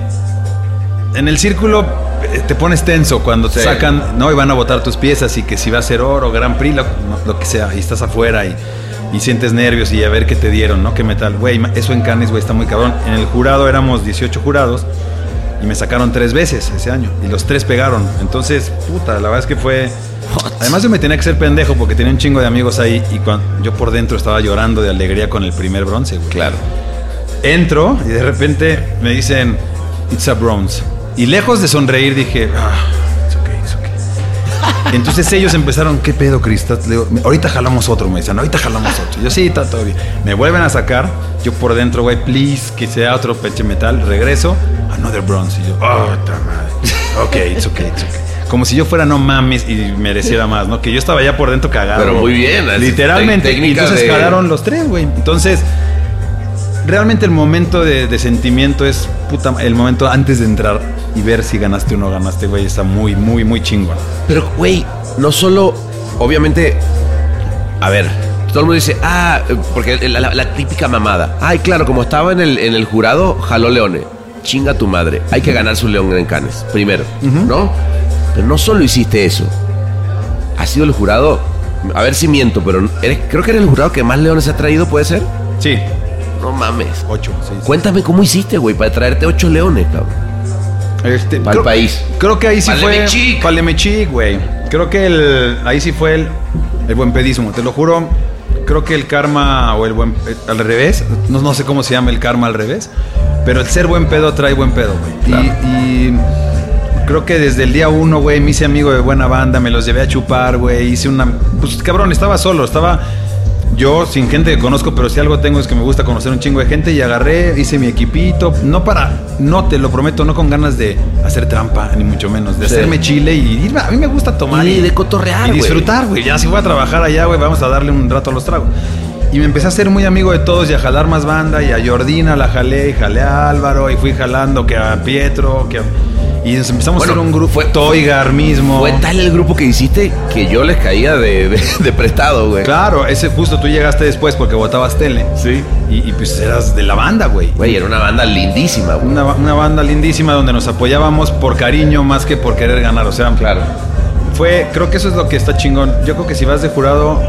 en el círculo eh, te pones tenso cuando te Sí. sacan, no, y van a votar tus piezas y que si va a ser oro, Gran Prix, lo, que sea, y estás afuera y, y sientes nervios y a ver qué te dieron, ¿no? Qué metal. Güey, eso en Cannes, güey, está muy cabrón. En el jurado éramos 18 jurados y me sacaron tres veces ese año y los tres pegaron. Entonces, puta, la verdad es que fue... Además yo me tenía que ser pendejo porque tenía un chingo de amigos ahí y cuando yo por dentro estaba llorando de alegría con el primer bronce, güey. Claro. Entro y de repente me dicen, it's a bronze. Y lejos de sonreír dije, ah, it's okay, it's okay. Entonces ellos empezaron, ¿qué pedo, Cristal? Ahorita jalamos otro, me dicen, ahorita jalamos otro. Yo, sí, está todo bien. Me vuelven a sacar, yo por dentro, güey, please, que sea otro peche metal. Regreso, another bronze. Y yo, oh, ta madre. Ok, it's okay, it's okay. Como si yo fuera no mames y mereciera más, ¿no? Que yo estaba ya por dentro cagado. Pero muy bien, es Literalmente. Y entonces de- jalaron los tres, güey. Entonces, realmente el momento de, de sentimiento es puta, el momento antes de entrar y ver si ganaste o no ganaste, güey, está muy, muy, muy chingón. Pero, güey, no solo, obviamente, a ver, todo el mundo dice, ah, porque la, la- la típica mamada. Ay, claro, como estaba en el, en el jurado, jaló leones. Chinga tu madre. Hay que ganarse un león en Canes, primero, ¿no? Pero no solo hiciste eso. Has sido el jurado, a ver si miento, pero eres- creo que eres el jurado que más leones ha traído, ¿puede ser? Sí, No mames. ocho. Cuéntame cómo hiciste, güey, para traerte ocho leones, cabrón. Este, Pa'l creo- país. Creo que ahí sí fue. Palemechic. Palemechic, güey. Creo que el, ahí sí fue el, el buen pedismo. Te lo juro. Creo que el karma o el buen. eh, al revés. No, no sé cómo se llama el karma al revés. Pero el ser buen pedo trae buen pedo, güey. Y, y creo que desde el día uno, güey, me hice amigo de buena banda. Me los llevé a chupar, güey. Hice una. Pues cabrón, estaba solo. Estaba. Yo, sin gente que conozco, pero si algo tengo es que me gusta conocer un chingo de gente y agarré, hice mi equipito, no para, no te lo prometo, no con ganas de hacer trampa, ni mucho menos, de Sí. hacerme chile y irme, a mí me gusta tomar Y de cotorrear, y disfrutar, güey. Ya si voy a trabajar allá, güey, vamos a darle un rato a los tragos. Y me empecé a ser muy amigo de todos y a jalar más banda y a Jordina la jalé y jalé a Álvaro y fui jalando que a Pietro, que a- Y nos empezamos Bueno, a hacer un grupo, fue- Toigar mismo. Fue tal el grupo que hiciste que yo les caía de, de- de prestado, güey. Claro, ese justo tú llegaste después porque votabas tele. Sí. Y, y, pues eras de la banda, güey. Güey, era una banda lindísima, güey. Una, una banda lindísima donde nos apoyábamos por cariño más que por querer ganar. O sea, Claro. fue, creo que eso es lo que está chingón. Yo creo que si vas de jurado,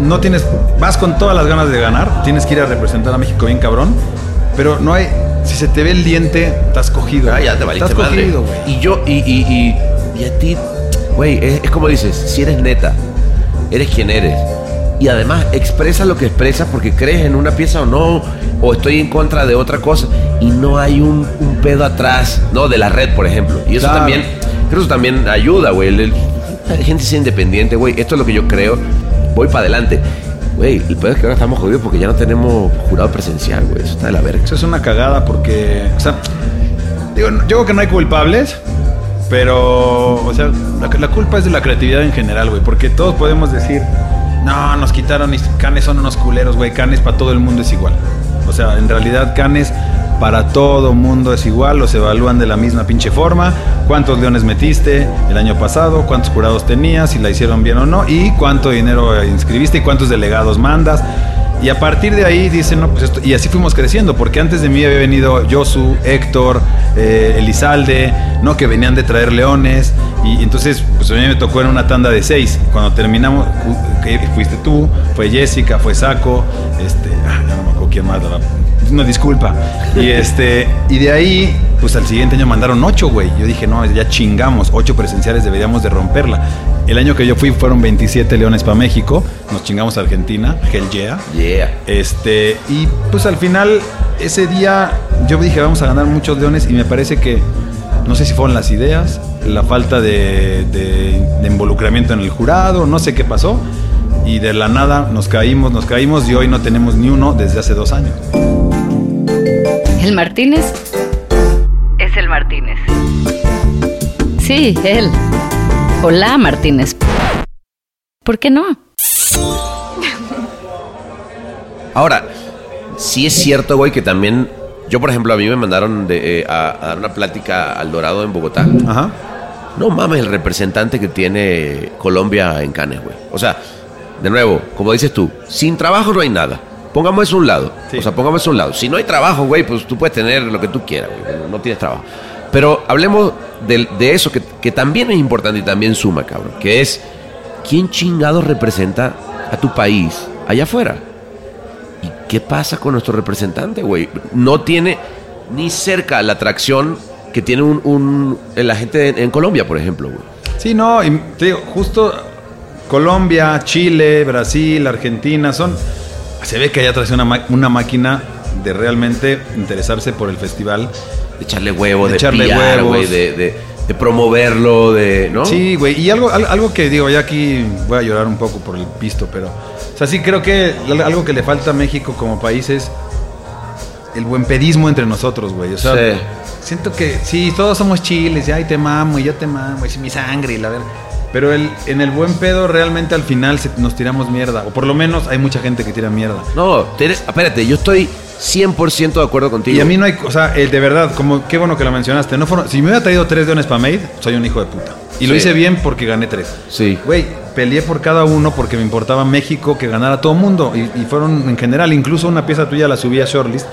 no tienes, vas con todas las ganas de ganar, tienes que ir a representar a México bien cabrón, pero no hay, si se te ve el diente, estás cogido. Ah, ya te valiste Estás madre. cogido, güey. Y yo, y, y, y, y a ti, güey, es, es como dices, si eres neta, eres quien eres. Y además expresas lo que expresas porque crees en una pieza o no, o estoy en contra de otra cosa, y no hay un, un pedo atrás, ¿no? De la red, por ejemplo. Y eso Claro. también, creo eso también ayuda, güey. La gente es independiente, güey. Esto es lo que yo creo. Voy para adelante. Güey, el pedo es que ahora estamos jodidos porque ya no tenemos jurado presencial, güey. Eso está de la verga. Eso es una cagada porque, o sea, digo, yo creo que no hay culpables, pero, o sea, la, la culpa es de la creatividad en general, güey, porque todos podemos decir, no, nos quitaron y Canes son unos culeros, güey, Canes para todo el mundo es igual. O sea, en realidad Canes para todo mundo es igual, los evalúan de la misma pinche forma, cuántos leones metiste el año pasado, cuántos jurados tenías, si la hicieron bien o no, y cuánto dinero inscribiste y cuántos delegados mandas. Y a partir de ahí dicen, no, pues esto. Y así fuimos creciendo, porque antes de mí había venido Josu, Héctor, eh, Elizalde, ¿no? Que venían de traer leones. Y entonces, pues a mí me tocó en una tanda de seis. Cuando terminamos, fuiste tú, fue Jessica, fue Saco, este, ah, ya no me acuerdo quién más, la No, disculpa. Y este, y de ahí, pues al siguiente año mandaron ocho, güey. Yo dije, no, ya chingamos, ocho presenciales deberíamos de romperla. El año que yo fui fueron 27 leones para México, nos chingamos a Argentina, Hell yeah. Yeah. Este, y pues al final, ese día yo dije, vamos a ganar muchos leones y me parece que, no sé si fueron las ideas, la falta de, de- de involucramiento en el jurado, no sé qué pasó. Y de la nada nos caímos, nos caímos y hoy no tenemos ni uno desde hace dos años. El Martínez es el Martínez. Sí, él. Hola, Martínez. ¿Por qué no? Ahora, sí es cierto, güey, que también. Yo, por ejemplo, a mí me mandaron de, eh, a, a dar una plática al Dorado en Bogotá. Ajá. No mames el representante que tiene Colombia en Cannes, güey. O sea, de nuevo, como dices tú, sin trabajo no hay nada. Pongamos eso a un lado. Sí. O sea, pongamos eso a un lado. Si no hay trabajo, güey, pues tú puedes tener lo que tú quieras, güey. No, tienes trabajo. Pero hablemos de, eso que, que también es importante y también suma, cabrón. Que es, ¿quién chingado representa a tu país allá afuera? ¿Y qué pasa con nuestro representante, güey? No tiene ni cerca la atracción que tiene un, un- la gente en, en Colombia, por ejemplo, güey. Sí, no, y te digo, justo Colombia, Chile, Brasil, Argentina, son. Se ve que hay atrás una, una máquina de realmente interesarse por el festival. De echarle huevo, De de, echarle pillar, huevos. güey, de, de- de promoverlo, de. ¿no? Sí, güey. Y algo, al- algo que digo, ya aquí voy a llorar un poco por el pisto, pero. O sea, sí creo que al- algo que le falta a México como país es el buen pedismo entre nosotros, güey. O sea, Sí. siento que sí, todos somos chiles, y ay, te mamo, y yo te mamo, y sí, mi sangre, y la verdad. Pero el, en el buen pedo, realmente al final se- nos tiramos mierda. O por lo menos hay mucha gente que tira mierda. No, tienes- espérate, yo estoy 100% de acuerdo contigo. Y a mí no hay, o sea, el de verdad, como qué bueno que lo mencionaste. No fueron, si me hubiera traído tres leones para Made, soy un hijo de puta. Y lo hice bien porque gané tres. Sí. Güey, peleé por cada uno porque me importaba México que ganara todo el mundo. Y, y fueron en general, incluso una pieza tuya la subí a Shortlist.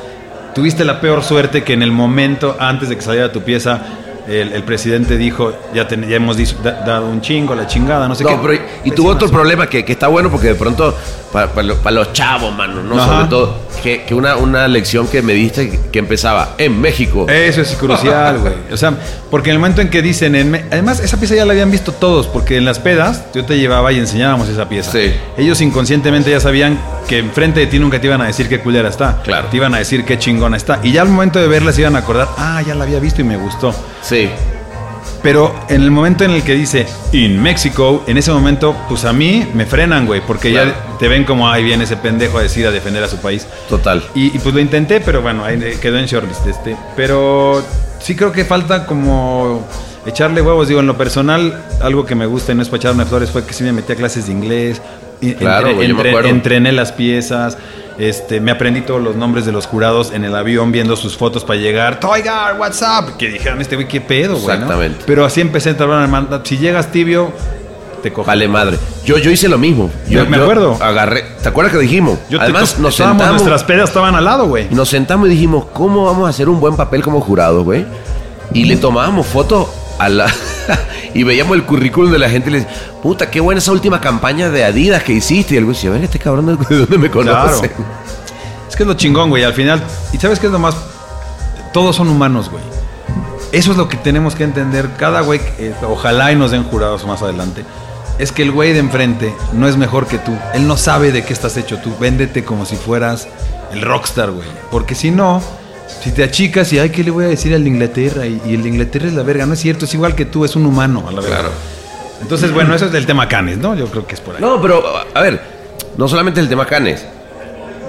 Tuviste la peor suerte que en el momento antes de que saliera tu pieza, el, el presidente dijo: Ya, ten- ya hemos da- dado un chingo, la chingada, no sé No, qué. pero y- tuvo otro problema que, que está bueno porque de pronto, para, los chavos, mano, ¿no? Ajá. Sobre todo, que, que una, una lección que me diste que, que empezaba en México. Eso es crucial, güey. O sea, porque en el momento en que dicen, en además esa pieza ya la habían visto todos, porque en las pedas yo te llevaba y enseñábamos esa pieza. Sí. Ellos inconscientemente ya sabían que enfrente de ti nunca te iban a decir qué culera está. Claro. Te iban a decir qué chingona está. Y ya al momento de verla se iban a acordar, ah, ya la había visto y me gustó. Sí. Pero en el momento en el que dice in Mexico, en ese momento, pues a mí me frenan, güey, porque Claro. ya te ven como, ay, viene ese pendejo a decir a defender a su país. Total. Y, y, pues lo intenté, pero bueno, ahí quedó en shortlist este. Pero sí creo que falta como echarle huevos. Digo, en lo personal, algo que me gusta y no es para echarme flores fue que sí me metí a clases de inglés. Claro, entre- güey, yo me entre- acuerdo. entrené las piezas. Este, me aprendí todos los nombres de los jurados en el avión viendo sus fotos para llegar. Toigar, what's up? Que dijeron, este güey, qué pedo, güey. ¿no? Exactamente. Pero así empecé a entrar en el manda- Si llegas tibio, te cojo. Vale madre. Yo, yo hice lo mismo. Yo Me acuerdo. Agarré. ¿Te acuerdas que dijimos? Yo Además, nos sentamos. nuestras pedas estaban al lado, güey. Nos sentamos y dijimos, ¿cómo vamos a hacer un buen papel como jurados, güey? Y le tomábamos fotos a la... y veíamos el currículum de la gente y le decíamos, puta, qué buena esa última campaña de Adidas que hiciste. Y el güey decía, a ver, este cabrón de dónde me conoce. Claro. Es que es lo chingón, güey. Al final, ¿y sabes qué es lo más? Todos son humanos, güey. Eso es lo que tenemos que entender. Cada güey, eh, ojalá y nos den jurados más adelante. Es que el güey de enfrente no es mejor que tú. Él no sabe de qué estás hecho tú. Véndete como si fueras el rockstar, güey. Porque si no, si te achicas y, ay, ¿qué le voy a decir al de Inglaterra? Y, y el de Inglaterra es la verga. No es cierto, es igual que tú, es un humano, a la verga. Claro. Entonces, bueno, eso es del tema Canes, ¿no? Yo creo que es por ahí. No, pero, a ver, no solamente el tema Canes.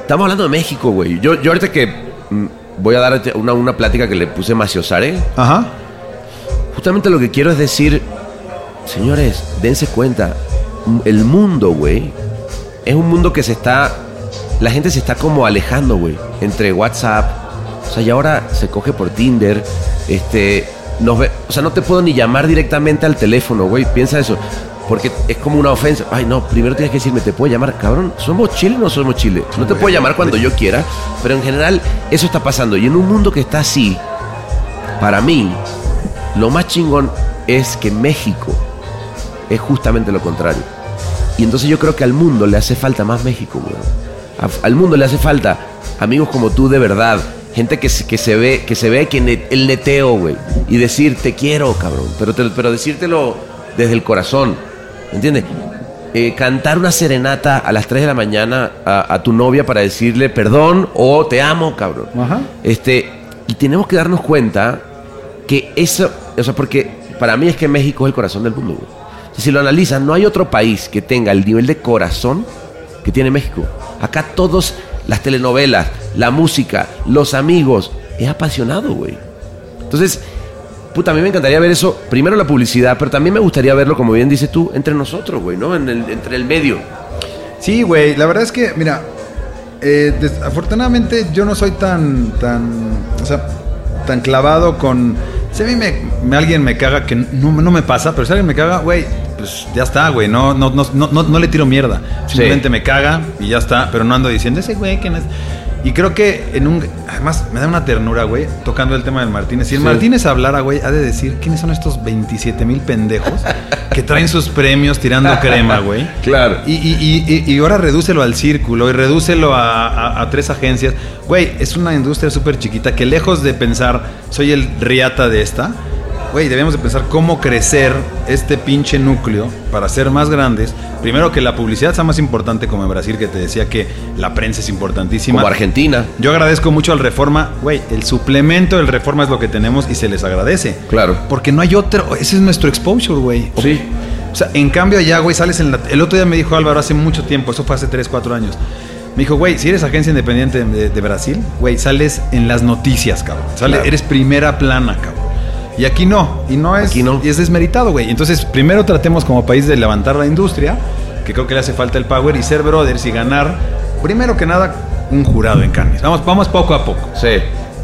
Estamos hablando de México, güey. Yo, yo ahorita que mm, voy a dar una, una plática que le puse a Maciosare, Ajá. justamente lo que quiero es decir, señores, dense cuenta, el mundo, güey, es un mundo que se está, la gente se está como alejando, güey, entre WhatsApp, o sea, y ahora se coge por Tinder, este, nos ve, o sea, no te puedo ni llamar directamente al teléfono, güey, piensa eso. Porque es como una ofensa. Ay, no, primero tienes que decirme, ¿te puedo llamar? Cabrón, ¿somos Chile o no somos Chile? No te puedo llamar cuando yo quiera, pero en general eso está pasando. Y en un mundo que está así, para mí, lo más chingón es que México es justamente lo contrario. Y entonces yo creo que al mundo le hace falta más México. A- al mundo le hace falta amigos como tú de verdad. Gente que, se- que se ve, que se ve que ne- el neteo, güey. Y decir, te quiero, cabrón. Pero, te- pero decírtelo desde el corazón. ¿Me entiendes? Eh, cantar una serenata a las 3 de la mañana a, a tu novia para decirle perdón o te amo, cabrón. Ajá. Este, y tenemos que darnos cuenta que eso, o sea, porque para mí es que México es el corazón del mundo, güey. O sea, si lo analizan, no hay otro país que tenga el nivel de corazón que tiene México. Acá todos, las telenovelas, la música, los amigos, es apasionado, güey. Entonces, puta, a mí me encantaría ver eso, primero la publicidad, pero también me gustaría verlo, como bien dices tú, entre nosotros, güey, ¿no? En el- entre el medio. Sí, güey, la verdad es que, mira, eh, desafortunadamente yo no soy tan, tan, o sea, tan clavado con... Si a mí me, me- alguien me caga, que no, no me pasa, pero si alguien me caga, güey, pues ya está, güey, no, no, no, no, no, le tiro mierda. Simplemente me caga y ya está, pero no ando diciendo ese güey que no es... Y creo que en un... Además, me da una ternura, güey, tocando el tema del Martínez. Si el Sí. Martínez hablara, güey, ha de decir quiénes son estos 27 mil pendejos que traen sus premios tirando crema, güey. Claro. Y, y, y- y- y ahora redúcelo al círculo y redúcelo a, a- a tres agencias. Güey, es una industria súper chiquita que lejos de pensar soy el riata de esta, güey, debemos de pensar cómo crecer este pinche núcleo para ser más grandes. Primero que la publicidad sea más importante como en Brasil, que te decía que la prensa es importantísima. Como Argentina. Yo agradezco mucho al Reforma, güey, el suplemento del Reforma es lo que tenemos y se les agradece. Claro. Porque no hay otro, ese es nuestro exposure, güey. Sí. O sea, en cambio allá, güey, sales en la... El otro día me dijo Álvaro hace mucho tiempo, eso fue hace 3, 4 años. Me dijo, güey, si eres agencia independiente de, de Brasil, güey, sales en las noticias, cabrón. Sale, Claro. Eres primera plana, cabrón. Y aquí no, y no es, Aquí no. y es desmeritado, güey. Entonces, primero tratemos como país de levantar la industria, que creo que le hace falta el power, y ser brothers y ganar, primero que nada, un jurado en Cannes. Vamos, vamos poco a poco. Sí.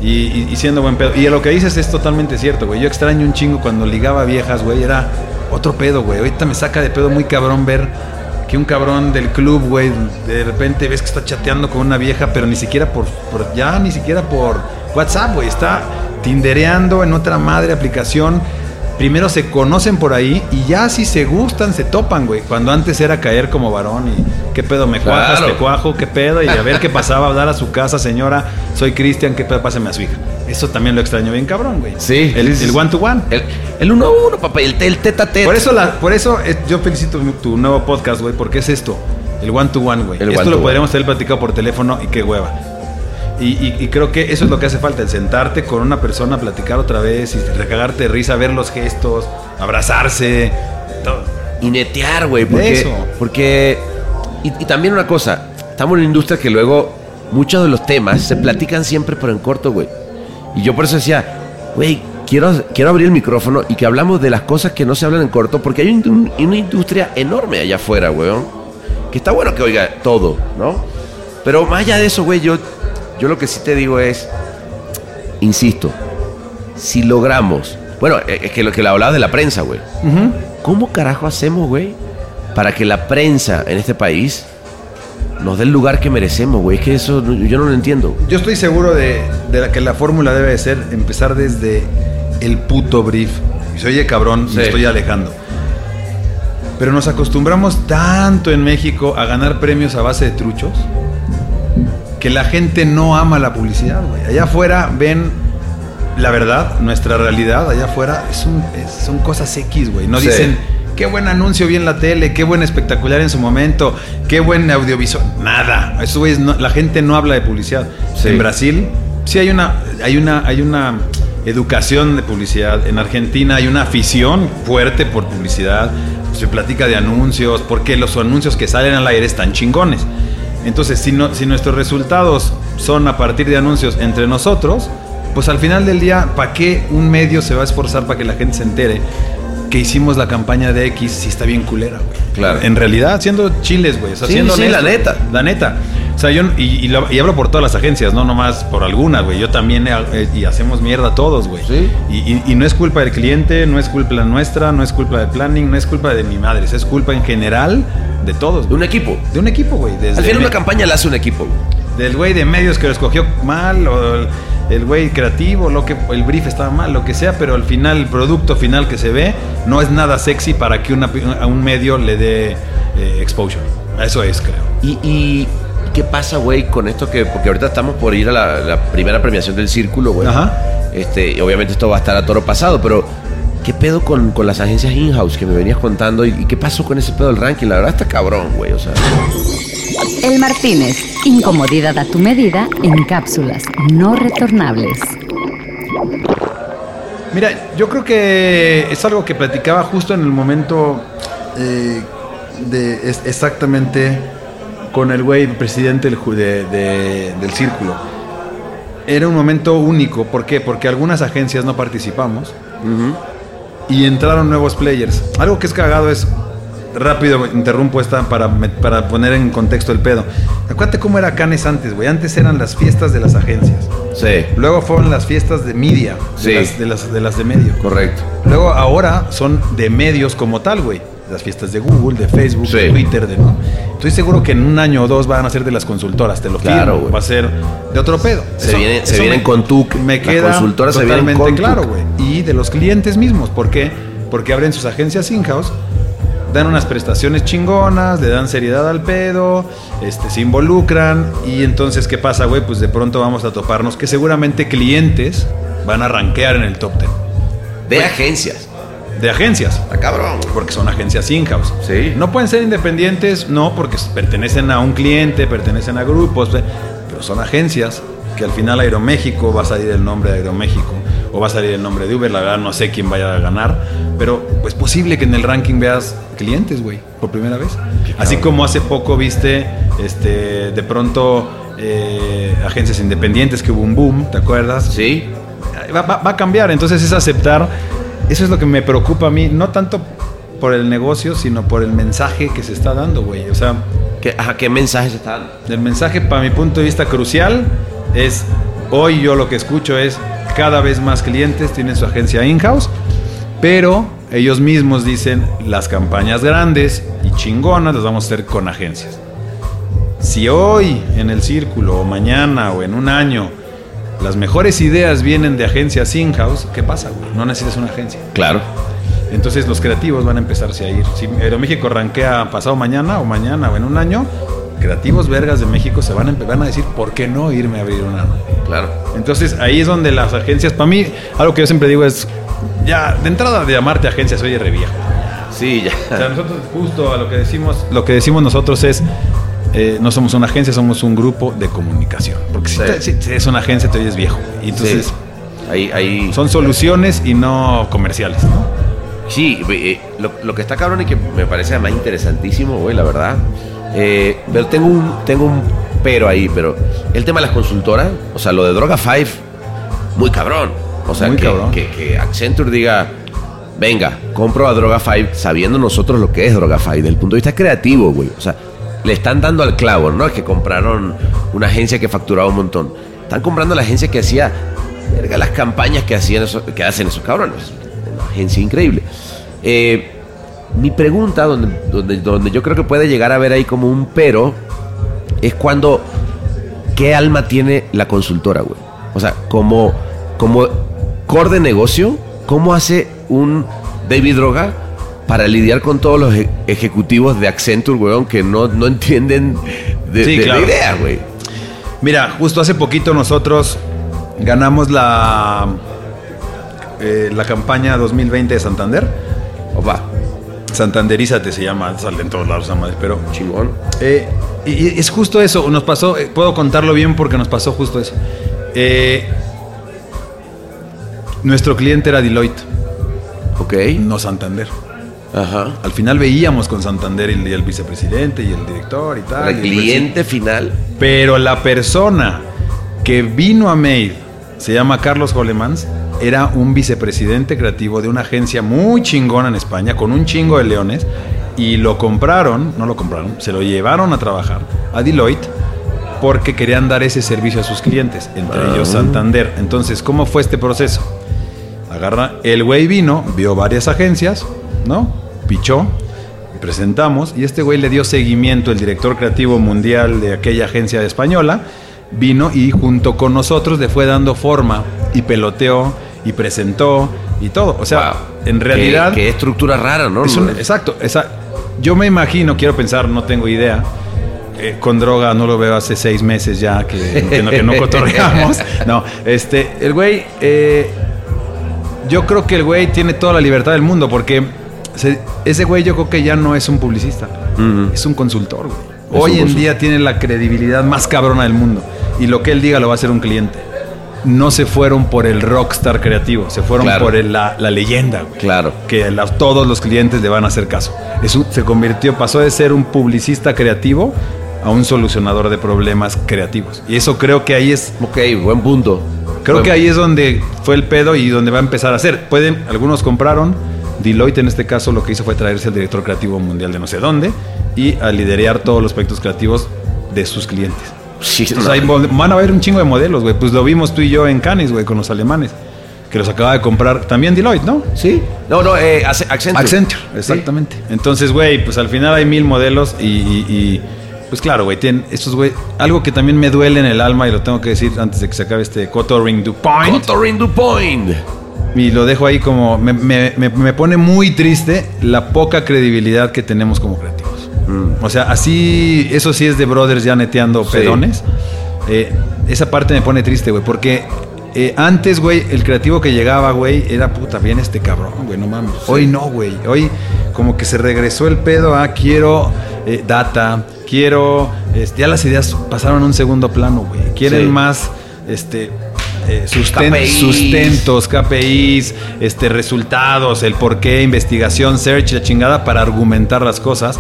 Y, y- y siendo buen pedo. Y lo que dices es totalmente cierto, güey. Yo extraño un chingo cuando ligaba viejas, güey. Era otro pedo, güey. Ahorita me saca de pedo muy cabrón ver que un cabrón del club, güey, de repente ves que está chateando con una vieja, pero ni siquiera por, por- ya ni siquiera por WhatsApp, güey. Está tindereando en otra madre aplicación. Primero se conocen por ahí y ya si se gustan, se topan, güey. Cuando antes era caer como varón y qué pedo, me cuajas, Claro. te cuajo, qué pedo, y a ver qué pasaba, hablar a su casa, señora, soy Cristian, qué pedo, pásame a su hija. Eso también lo extraño bien cabrón, güey. Sí, El, el one to one. El, el uno a uno, papá, y el, el teta teta. Por eso, la, por eso yo felicito tu nuevo podcast, güey, porque es esto, el one to one, güey. Esto lo podríamos haber platicado por teléfono y qué hueva. Y, y- y creo que eso es lo que hace falta, el sentarte con una persona, platicar otra vez y recagarte de risa, ver los gestos, abrazarse, todo. Y netear, güey. Porque, Eso. porque y, y también una cosa, estamos en una industria que luego muchos de los temas se platican siempre, pero en corto, güey. Y yo por eso decía, güey, quiero, quiero abrir el micrófono y que hablamos de las cosas que no se hablan en corto, porque hay un- un- una industria enorme allá afuera, weón. Que está bueno que oiga todo, ¿no? Pero más allá de eso, güey, yo, yo lo que sí te digo es, insisto, si logramos, bueno, eh, es que lo que le hablaba de la prensa, güey. ¿Cómo carajo hacemos, güey, para que la prensa en este país nos dé el lugar que merecemos, güey? Es que eso yo no lo entiendo. Yo estoy seguro de, de la que la fórmula debe de ser empezar desde el puto brief. Y se oye cabrón, Sí. me estoy alejando. Pero nos acostumbramos tanto en México a ganar premios a base de truchos que la gente no ama la publicidad, güey. Allá afuera ven la verdad, nuestra realidad, allá afuera es un- es- son cosas X, güey. No Sí. dicen, qué buen anuncio vi en la tele, qué buen espectacular en su momento, qué buen audiovisual. Nada. Eso, güey, no- la gente no habla de publicidad. Sí. En Brasil sí hay una, hay una, hay una educación de publicidad. En Argentina hay una afición fuerte por publicidad. Se platica de anuncios, porque los anuncios que salen al aire están chingones. Entonces, si, no, si nuestros resultados son a partir de anuncios entre nosotros, pues al final del día, ¿para qué un medio se va a esforzar para que la gente se entere que hicimos la campaña de X si está bien culera, güey? Claro. En realidad, siendo chiles, güey. O sea, Sí, siendo sí, la neta. La neta. O sea, yo, y, y lo- y hablo por todas las agencias, no nomás por algunas, güey. Yo también, eh, y hacemos mierda todos, güey. Sí. Y, no es culpa del cliente, no es culpa nuestra, no es culpa del planning, no es culpa de mi madre, es culpa en general de todos. De un equipo. De un equipo, güey. Al final una campaña la hace un equipo, güey. del güey de medios que lo escogió mal, o el- el güey creativo, lo que el brief estaba mal, lo que sea, pero al final, el producto final que se ve no es nada sexy para que una- a un medio le dé eh, exposure. Eso es, creo. ¿Y, y qué pasa, güey, con esto que... Porque ahorita estamos por ir a la, la primera premiación del Círculo, güey. Ajá. Este, y obviamente esto va a estar a toro pasado, pero... ¿Qué pedo con, con las agencias in-house que me venías contando? ¿Y, y qué pasó con ese pedo del ranking? La verdad está cabrón, güey. O sea... El Martínez, incomodidad a tu medida en cápsulas no retornables. Mira, yo creo que es algo que platicaba justo en el momento eh, de es- exactamente con el güey presidente del, de- de- del círculo. Era un momento único, ¿por qué? Porque algunas agencias no participamos y entraron nuevos players. Algo que es cagado es, rápido interrumpo esta para, para poner en contexto el pedo. Acuérdate cómo era Canes antes, güey. Antes eran las fiestas de las agencias. Sí, Luego fueron las fiestas de media, de, Sí. las, de, las, de las de medio. correcto. Luego ahora son de medios como tal, güey. Las fiestas de Google, de Facebook, Sí. de Twitter, de no. Estoy seguro que en un año o dos van a ser de las consultoras, te lo firmo. Claro, güey. Va a ser de otro pedo. Se viene- se vienen me- con TUC. Me Las queda consultoras se totalmente con claro, güey. Y de los clientes mismos. ¿Por qué? Porque abren sus agencias in-house dan unas prestaciones chingonas, le dan seriedad al pedo, este, se involucran y entonces ¿qué pasa, güey? Pues de pronto vamos a toparnos que seguramente clientes van a rankear en el top 10 De agencias. De agencias, Está cabrón. güey. porque son agencias in-house. Sí. No pueden ser independientes, no, porque pertenecen a un cliente, pertenecen a grupos, pe- pero son agencias que al final Aeroméxico va a salir el nombre de Aeroméxico o va a salir el nombre de Uber, la verdad no sé quién vaya a ganar, pero pues posible que en el ranking veas clientes, güey, por primera vez. Así como hace poco viste, este, de pronto eh, agencias independientes que hubo un boom, ¿te acuerdas? Sí. va, va- va a cambiar, entonces es aceptar, eso es lo que me preocupa a mí, no tanto por el negocio, sino por el mensaje que se está dando, güey. O sea, ¿Qué, ajá, ¿qué mensaje se está dando? el mensaje para mi punto de vista crucial es, hoy yo lo que escucho es, cada vez más clientes tienen su agencia in-house, pero ellos mismos dicen, las campañas grandes y chingonas las vamos a hacer con agencias. Si hoy en el círculo, o mañana, o en un año, las mejores ideas vienen de agencias in-house, ¿qué pasa, güey? No necesitas una agencia. Claro. Entonces los creativos van a empezarse a ir. Si Aeroméxico rankea pasado mañana o mañana o en un año, creativos vergas de México se van a, van a decir, ¿por qué no irme a abrir una? Claro. Entonces ahí es donde las agencias, para mí, algo que yo siempre digo es, ya, de entrada de llamarte agencia soy re viejo. Sí, O sea, ya. nosotros justo a lo que decimos, lo que decimos nosotros es, eh, no somos una agencia, somos un grupo de comunicación. Porque si, Sí. te- si- si es una agencia te oyes viejo. Y entonces Sí. Ahí, ahí. son soluciones y no comerciales, ¿no? Sí, eh, lo, lo que está cabrón y que me parece además interesantísimo, güey, la verdad. Eh, pero tengo un, tengo un pero ahí, pero el tema de las consultoras, o sea, lo de Droga 5, muy cabrón. O sea, que, cabrón. que- que Accenture diga, venga, compro a Droga 5 sabiendo nosotros lo que es Droga 5, desde el punto de vista creativo, güey. O sea, le están dando al clavo, ¿no? Es que compraron una agencia que facturaba un montón. Están comprando la agencia que hacía, las campañas que, hacían que hacen esos cabrones. Una agencia increíble. Eh, mi pregunta, donde, donde, donde yo creo que puede llegar a ver ahí como un pero, es cuando, ¿qué alma tiene la consultora, güey? O sea, como, como core de negocio, ¿cómo hace un David Droga para lidiar con todos los e- ejecutivos de Accenture, weón, que no, no entienden de, Sí, de claro. la idea, güey? Mira, justo hace poquito nosotros ganamos la, eh, la campaña 2020 de Santander. Opa, Santanderízate se llama, sale en todos lados madre, pero chingón. eh, y- es justo eso, nos pasó, eh, puedo contarlo bien porque nos pasó justo eso. Nuestro cliente era Deloitte, Ok. no Santander. Ajá. Al final veíamos con Santander el, el vicepresidente y el director y tal. El cliente final. Pero la persona que vino a Made, se llama Carlos Holemans, era un vicepresidente creativo de una agencia muy chingona en España, con un chingo de leones, y lo compraron, no lo compraron, se lo llevaron a trabajar a Deloitte porque querían dar ese servicio a sus clientes, entre Ah. ellos Santander. Entonces, ¿cómo fue este proceso? Agarra, el güey vino, vio varias agencias, ¿no? Pichó, presentamos y este güey le dio seguimiento, el director creativo mundial de aquella agencia española, vino y junto con nosotros le fue dando forma y peloteó y presentó y todo. O sea, Wow. en Qué- realidad... Qué, estructura rara, ¿no? Es un- exacto, esa, yo me imagino, quiero pensar, no tengo idea. eh, con droga no lo veo hace seis meses ya que, que no, que no cotorreamos. No, este, el güey, eh, yo creo que el güey tiene toda la libertad del mundo porque se- ese güey yo creo que ya no es un publicista, Ujú. es un consultor, güey. Hoy en día tiene la credibilidad más cabrona del mundo y lo que él diga lo va a hacer un cliente. No se fueron por el rockstar creativo, se fueron Claro. por el- la, la leyenda, güey Claro. que la- todos los clientes le van a hacer caso. Es un- se convirtió, pasó de ser un publicista creativo a un solucionador de problemas creativos. Y eso creo que ahí es, Ok, buen punto. Creo que ahí es donde fue el pedo y donde va a empezar a hacer. Pueden, algunos compraron, Deloitte en este caso lo que hizo fue traerse al director creativo mundial de no sé dónde y a liderear todos los aspectos creativos de sus clientes. Sí, ahí mo- van a ver un chingo de modelos, güey. Pues lo vimos tú y yo en Cannes, güey, con los alemanes. Que los acaba de comprar también Deloitte, ¿no? Sí. No, no, eh, Acce- Accenture. Accenture, exactamente. Entonces, güey, pues al final hay mil modelos y, y- y, pues claro, güey, tienen estos, güey, algo que también me duele en el alma y lo tengo que decir antes de que se acabe este Cotoring Du Point. Cotoring du Point. Y lo dejo ahí como, me, me- me- me pone muy triste la poca credibilidad que tenemos como creativos. O sea, así, eso sí es de brothers ya neteando Sí. pedones. Eh, esa parte me pone triste, güey, porque eh, antes, güey, el creativo que llegaba, güey, era puta, bien este cabrón, güey, no mames. Hoy no, güey. Hoy como que se regresó el pedo a quiero eh, data, quiero. este, ya las ideas pasaron a un segundo plano, güey. Quieren Sí. más. Este, eh, susten- KPIs. sustentos, KPIs, este, resultados, el por qué, investigación, search, la chingada para argumentar las cosas.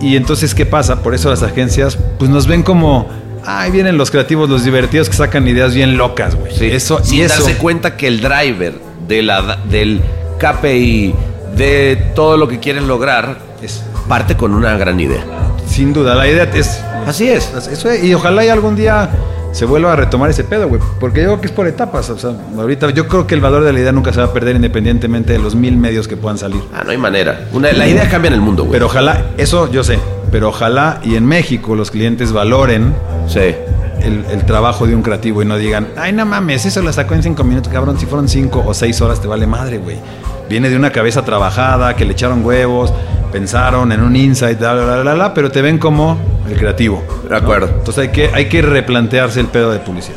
Y entonces, ¿qué pasa? Por eso las agencias, pues nos ven como, ay, vienen los creativos, los divertidos que sacan ideas bien locas, güey. Sí. Eso, Sin y eso. darse cuenta que el driver de la, del KPI, de todo lo que quieren lograr Es- parte con una gran idea. Sin duda, la idea es. Así es. Eso es, y ojalá y algún día se vuelva a retomar ese pedo, güey. Porque yo creo que es por etapas. O sea, ahorita yo creo que el valor de la idea nunca se va a perder independientemente de los mil medios que puedan salir. Ah, no hay manera. Una, la idea cambia en el mundo, güey. Pero ojalá, eso yo sé, pero ojalá y en México los clientes valoren Sí. el, el trabajo de un creativo y no digan, ay, no mames, eso lo sacó en cinco minutos, cabrón. Si fueron cinco o seis horas, te vale madre, güey. Viene de una cabeza trabajada, que le echaron huevos, pensaron en un insight, bla, bla, bla, bla, pero te ven como el creativo. De acuerdo. Entonces hay que, hay que replantearse el pedo de publicidad.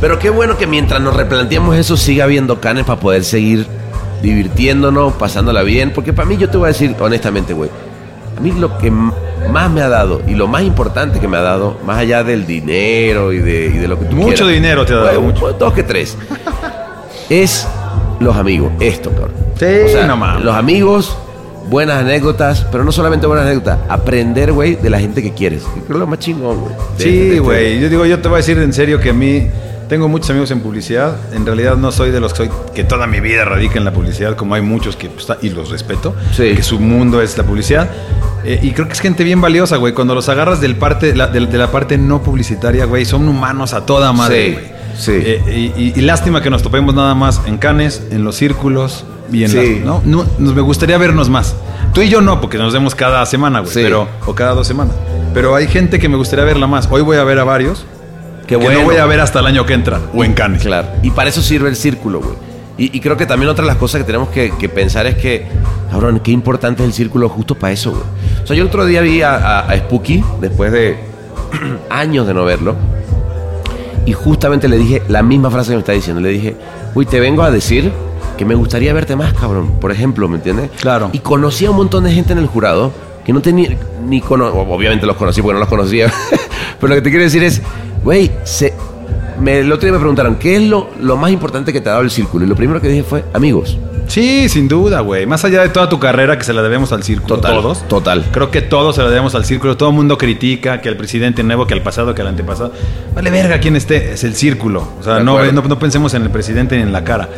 Pero qué bueno que mientras nos replanteamos eso siga habiendo canes para poder seguir divirtiéndonos, pasándola bien. Porque para mí, yo te voy a decir honestamente, güey. A mí lo que más me ha dado y lo más importante que me ha dado, más allá del dinero y de, y de lo que tú Mucho quieras, dinero te ha dado, güey, mucho. Dos que tres. es los amigos. Esto, cabrón. Sí, no mames. Los amigos, buenas anécdotas, pero no solamente buenas anécdotas. Aprender, güey, de la gente que quieres. Creo que es lo más chingón, güey. Sí, este- güey. Yo digo, yo te voy a decir en serio que a mí tengo muchos amigos en publicidad. En realidad no soy de los que soy que toda mi vida radica en la publicidad, como hay muchos que pues, y los respeto, Sí. que su mundo es la publicidad. Eh, y creo que es gente bien valiosa, güey. Cuando los agarras del parte, la- de, de la parte no publicitaria, güey, son humanos a toda madre, Sí, güey. sí. Eh, y, y- y lástima que nos topemos nada más en canes, en los círculos y en Sí. las- ¿no? No, nos me gustaría vernos más. Tú y yo no, porque nos vemos cada semana, güey. Sí. Pero, o cada dos semanas. Pero hay gente que me gustaría verla más. Hoy voy a ver a varios. Qué que bueno. no voy a ver hasta el año que entra. O en Cannes. Claro. Y para eso sirve el círculo, güey. Y, y creo que también otra de las cosas que tenemos que, que pensar es que, cabrón, qué importante es el círculo justo para eso, güey. O sea, yo el otro día vi a, a- a Spooky, después de años de no verlo, y justamente le dije la misma frase que me está diciendo. Le dije, uy, te vengo a decir que me gustaría verte más, cabrón. Por ejemplo, ¿me entiendes? Claro. Y conocí a un montón de gente en el jurado que no tenía ni cono obviamente los conocí porque no los conocía. Pero lo que te quiero decir es, güey, se me, el otro día me preguntaron, ¿qué es lo, lo más importante que te ha dado el círculo? Y lo primero que dije fue, amigos. Sí, sin duda, güey. Más allá de toda tu carrera que se la debemos al círculo. Total, Todos. total. Creo que todos se la debemos al círculo. Todo el mundo critica que al presidente nuevo, que al pasado, que al antepasado. Vale verga quién esté. Es el círculo. O sea, no, no, no pensemos en el presidente ni en la cara.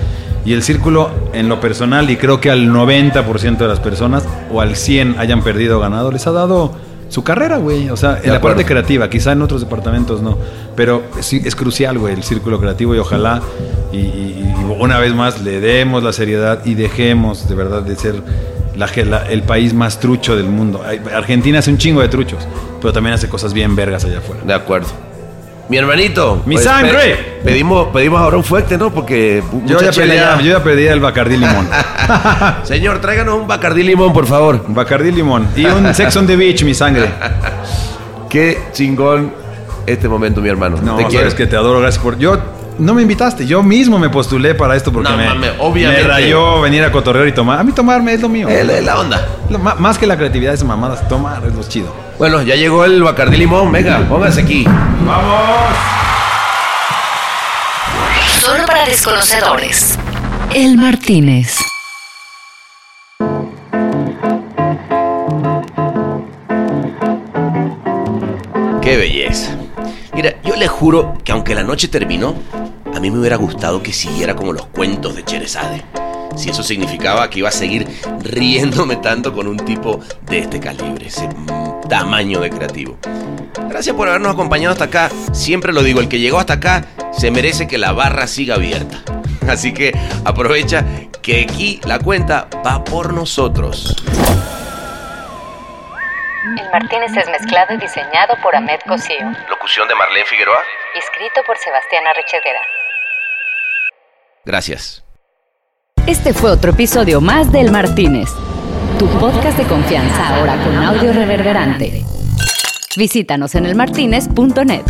Y el círculo, en lo personal, y creo que al 90% de las personas, o al 100 hayan perdido o ganado, les ha dado su carrera, güey. O sea, en la parte creativa, quizá en otros departamentos no. Pero sí, es crucial, güey, el círculo creativo y ojalá, y, y- y una vez más, le demos la seriedad y dejemos de verdad de ser la, el país más trucho del mundo. Argentina hace un chingo de truchos, pero también hace cosas bien vergas allá afuera. De acuerdo. Mi hermanito. ¡Mi pues, sangre! pe- pedimos, pedimos ahora un fuerte, ¿no? Porque Yo ya, chela pedía, ya. yo ya pedí el Bacardí Limón. Señor, tráiganos un Bacardí Limón, por favor. Bacardí Limón. Y un Sex on the Beach, mi sangre. Qué chingón este momento, mi hermano. No, te quiero. que te adoro, gracias por... Yo... No me invitaste, yo mismo me postulé para esto porque No, me, mames, obviamente. me rayó venir a cotorrear y tomar. A mí tomarme es lo mío. Es la- es la onda. Lo más que la creatividad de esas mamadas, tomar es lo chido. Bueno, ya llegó el Bacardí Limón. Venga, póngase aquí. Solo para desconocedores. El Martínez. Qué belleza. Mira, yo le juro que aunque la noche terminó, a mí me hubiera gustado que siguiera como los cuentos de Cherezade. Si eso significaba que iba a seguir riéndome tanto con un tipo de este calibre, ese tamaño de creativo. Gracias por habernos acompañado hasta acá. Siempre lo digo, el que llegó hasta acá se merece que la barra siga abierta. Así que aprovecha que aquí la cuenta va por nosotros. El Martínez es mezclado y diseñado por Ahmed Cosío. Locución de Marlene Figueroa. y Escrito por Sebastián Arrechedera. Gracias. Este fue otro episodio más del Martínez, tu podcast de confianza ahora con audio reverberante. Visítanos en elmartinez.net.